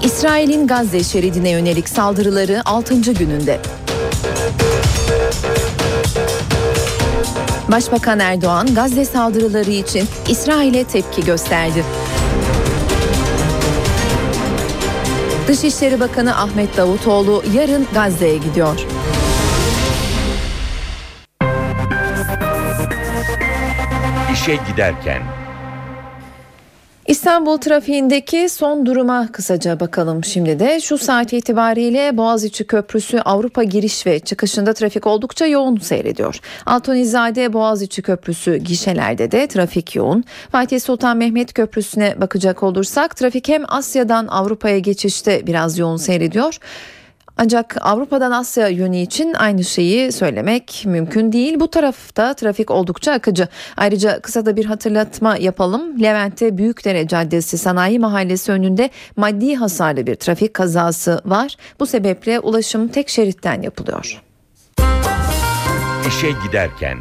İsrail'in Gazze şeridine yönelik saldırıları 6. gününde. Başbakan Erdoğan Gazze saldırıları için İsrail'e tepki gösterdi. Dışişleri Bakanı Ahmet Davutoğlu yarın Gazze'ye gidiyor. İşe giderken İstanbul trafiğindeki son duruma kısaca bakalım şimdi de. Şu saat itibariyle Boğaziçi Köprüsü Avrupa giriş ve çıkışında trafik oldukça yoğun seyrediyor. Altonizade Boğaziçi Köprüsü gişelerde de trafik yoğun. Fatih Sultan Mehmet Köprüsü'ne bakacak olursak trafik hem Asya'dan Avrupa'ya geçişte biraz yoğun seyrediyor. Ancak Avrupa'dan Asya yönü için aynı şeyi söylemek mümkün değil. Bu tarafta trafik oldukça akıcı. Ayrıca kısa da bir hatırlatma yapalım. Levent'te Büyükdere Caddesi Sanayi Mahallesi önünde maddi hasarlı bir trafik kazası var. Bu sebeple ulaşım tek şeritten yapılıyor. işe giderken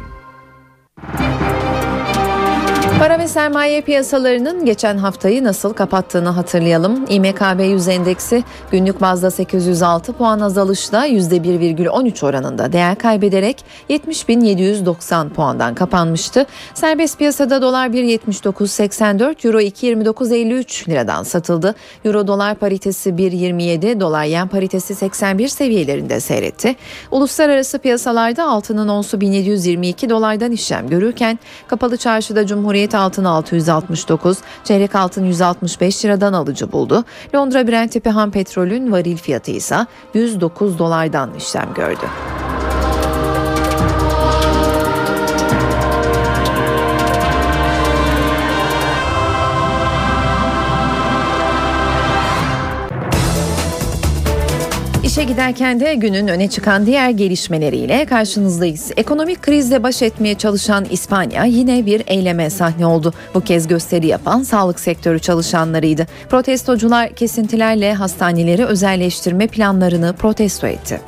Para ve sermaye piyasalarının geçen haftayı nasıl kapattığını hatırlayalım. İMKB 100 endeksi günlük bazda 806 puan azalışla %1,13 oranında değer kaybederek 70.790 puandan kapanmıştı. Serbest piyasada dolar 1.79.84, euro 2.29.53 liradan satıldı. Euro dolar paritesi 1.27, dolar yen paritesi 81 seviyelerinde seyretti. Uluslararası piyasalarda altının onsu 1722 dolardan işlem görürken kapalı çarşıda Cumhuriyet altın 669, çeyrek altın 165 liradan alıcı buldu. Londra Brent tipi ham petrolün varil fiyatı ise 109 dolardan işlem gördü. İşe giderken de günün öne çıkan diğer gelişmeleriyle karşınızdayız. Ekonomik krizle baş etmeye çalışan İspanya yine bir eyleme sahne oldu. Bu kez gösteri yapan sağlık sektörü çalışanlarıydı. Protestocular kesintilerle hastaneleri özelleştirme planlarını protesto etti.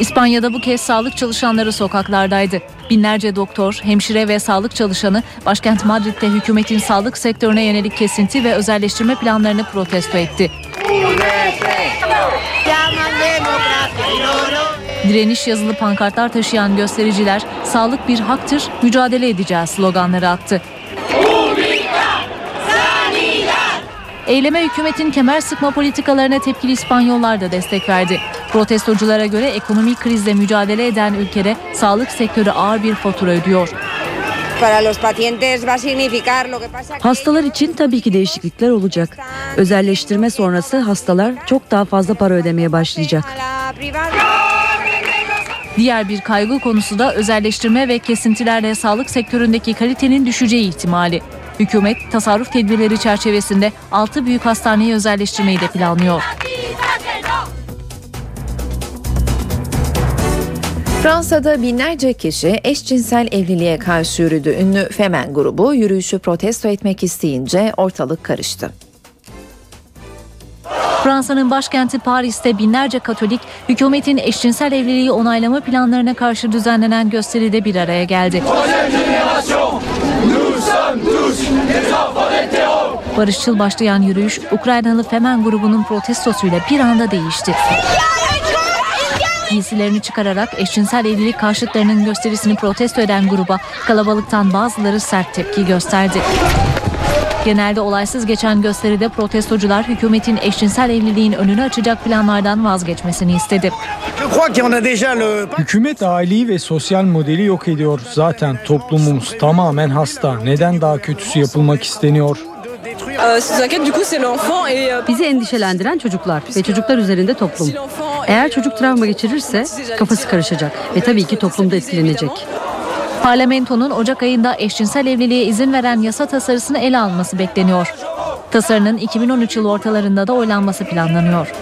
İspanya'da bu kez sağlık çalışanları sokaklardaydı. Binlerce doktor, hemşire ve sağlık çalışanı başkent Madrid'de hükümetin sağlık sektörüne yönelik kesinti ve özelleştirme planlarını protesto etti. Direniş yazılı pankartlar taşıyan göstericiler sağlık bir haktır, mücadele edeceğiz sloganları attı. Eyleme hükümetin kemer sıkma politikalarına tepkili İspanyollar da destek verdi. Protestoculara göre ekonomik krizle mücadele eden ülkede sağlık sektörü ağır bir fatura ödüyor. Hastalar için tabii ki değişiklikler olacak. Özelleştirme sonrası hastalar çok daha fazla para ödemeye başlayacak. Diğer bir kaygı konusu da özelleştirme ve kesintilerle sağlık sektöründeki kalitenin düşeceği ihtimali. Hükümet tasarruf tedbirleri çerçevesinde 6 büyük hastaneyi özelleştirmeyi de planlıyor. Fransa'da binlerce kişi eşcinsel evliliğe karşı yürüdü. Ünlü Femen grubu yürüyüşü protesto etmek isteyince ortalık karıştı. Fransa'nın başkenti Paris'te binlerce Katolik hükümetin eşcinsel evliliği onaylama planlarına karşı düzenlenen gösteride bir araya geldi. Barışçıl başlayan yürüyüş Ukraynalı Femen grubunun protestosuyla bir anda değişti. Giysilerini çıkararak eşcinsel evlilik karşıtlarının gösterisini protesto eden gruba kalabalıktan bazıları sert tepki gösterdi. Genelde olaysız geçen gösteride protestocular hükümetin eşcinsel evliliğin önünü açacak planlardan vazgeçmesini istedi. Hükümet aileyi ve sosyal modeli yok ediyor. Zaten toplumumuz tamamen hasta. Neden daha kötüsü yapılmak isteniyor? Bizi endişelendiren çocuklar ve çocuklar üzerinde toplum. Eğer çocuk travma geçirirse kafası karışacak ve tabii ki toplumda etkilenecek. Parlamentonun Ocak ayında eşcinsel evliliğe izin veren yasa tasarısını ele alması bekleniyor. Tasarının 2013 yılı ortalarında da oylanması planlanıyor.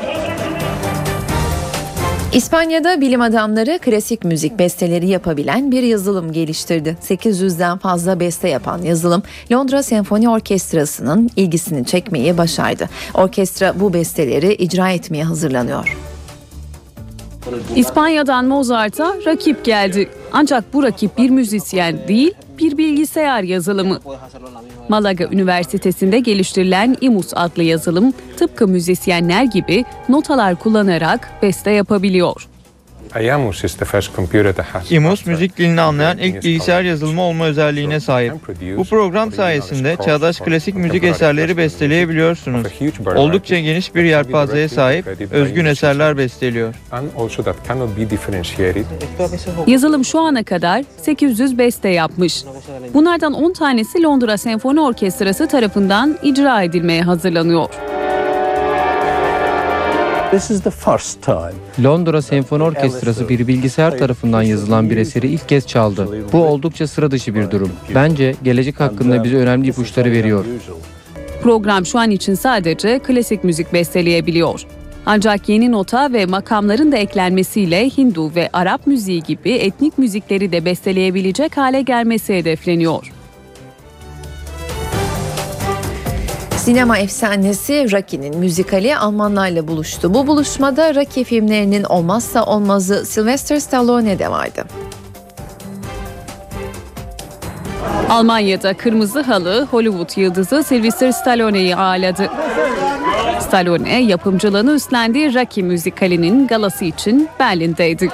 İspanya'da bilim adamları klasik müzik besteleri yapabilen bir yazılım geliştirdi. 800'den fazla beste yapan yazılım Londra Senfoni Orkestrası'nın ilgisini çekmeyi başardı. Orkestra bu besteleri icra etmeye hazırlanıyor. İspanya'dan Mozart'a rakip geldi. Ancak bu rakip bir müzisyen değil, bir bilgisayar yazılımı. Malaga Üniversitesi'nde geliştirilen IMUS adlı yazılım tıpkı müzisyenler gibi notalar kullanarak beste yapabiliyor. IMUS müzik dilini anlayan ilk bilgisayar yazılımı olma özelliğine sahip. Bu program sayesinde çağdaş klasik müzik eserleri besteleyebiliyorsunuz. Oldukça geniş bir yelpazeye sahip, özgün eserler besteliyor. Yazılım şu ana kadar 800 beste yapmış. Bunlardan 10 tanesi Londra Senfoni Orkestrası tarafından icra edilmeye hazırlanıyor. Londra Senfoni Orkestrası bir bilgisayar tarafından yazılan bir eseri ilk kez çaldı. Bu oldukça sıra dışı bir durum. Bence gelecek hakkında bize önemli ipuçları veriyor. Program şu an için sadece klasik müzik besteleyebiliyor. Ancak yeni nota ve makamların da eklenmesiyle Hindu ve Arap müziği gibi etnik müzikleri de besteleyebilecek hale gelmesi hedefleniyor. Sinema efsanesi Rocky'nin müzikali Almanlarla buluştu. Bu buluşmada Rocky filmlerinin olmazsa olmazı Sylvester Stallone de vardı. Almanya'da Kırmızı Halı Hollywood yıldızı Sylvester Stallone'yi ağırladı. Stallone yapımcılığını üstlendiği Rocky müzikalinin galası için Berlin'deydi.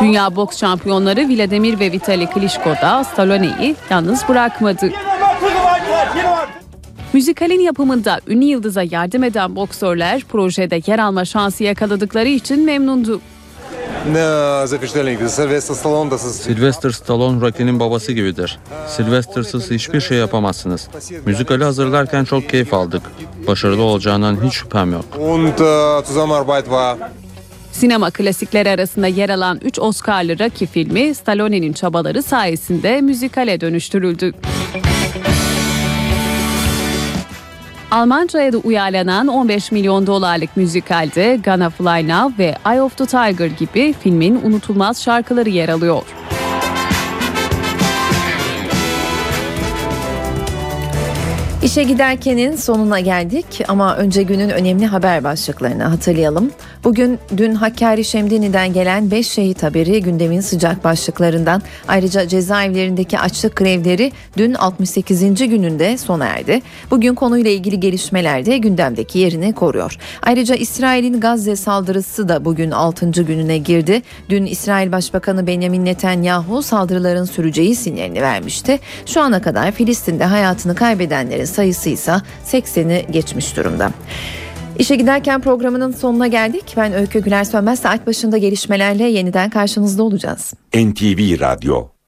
Dünya boks şampiyonları Vladimir ve Vitali Klitschko da Stallone'yi yalnız bırakmadı. Müzikalin yapımında ünlü yıldıza yardım eden boksörler projede yer alma şansı yakaladıkları için memnundu. Sylvester Stallone Rocky'nin babası gibidir. Sylvester'sız hiçbir şey yapamazsınız. Müzikali hazırlarken çok keyif aldık. Başarılı olacağından hiç şüphem yok. Sinema klasikleri arasında yer alan 3 Oscar'lı Rocky filmi Stallone'nin çabaları sayesinde müzikale dönüştürüldü. Almanca'ya da uyarlanan 15 milyon dolarlık müzikalde Gonna Fly Now ve Eye of the Tiger gibi filmin unutulmaz şarkıları yer alıyor. İşe giderkenin sonuna geldik ama önce günün önemli haber başlıklarını hatırlayalım. Bugün dün Hakkari Şemdini'den gelen 5 şehit haberi gündemin sıcak başlıklarından. Ayrıca cezaevlerindeki açlık grevleri dün 68. gününde sona erdi. Bugün konuyla ilgili gelişmeler de gündemdeki yerini koruyor. Ayrıca İsrail'in Gazze saldırısı da bugün 6. gününe girdi. Dün İsrail Başbakanı Benjamin Netanyahu saldırıların süreceği sinyalini vermişti. Şu ana kadar Filistin'de hayatını kaybedenlerin sayısı ise 80'i geçmiş durumda. İşe giderken programının sonuna geldik. Ben Öykü Güler Sönmez saat başında gelişmelerle yeniden karşınızda olacağız. NTV Radyo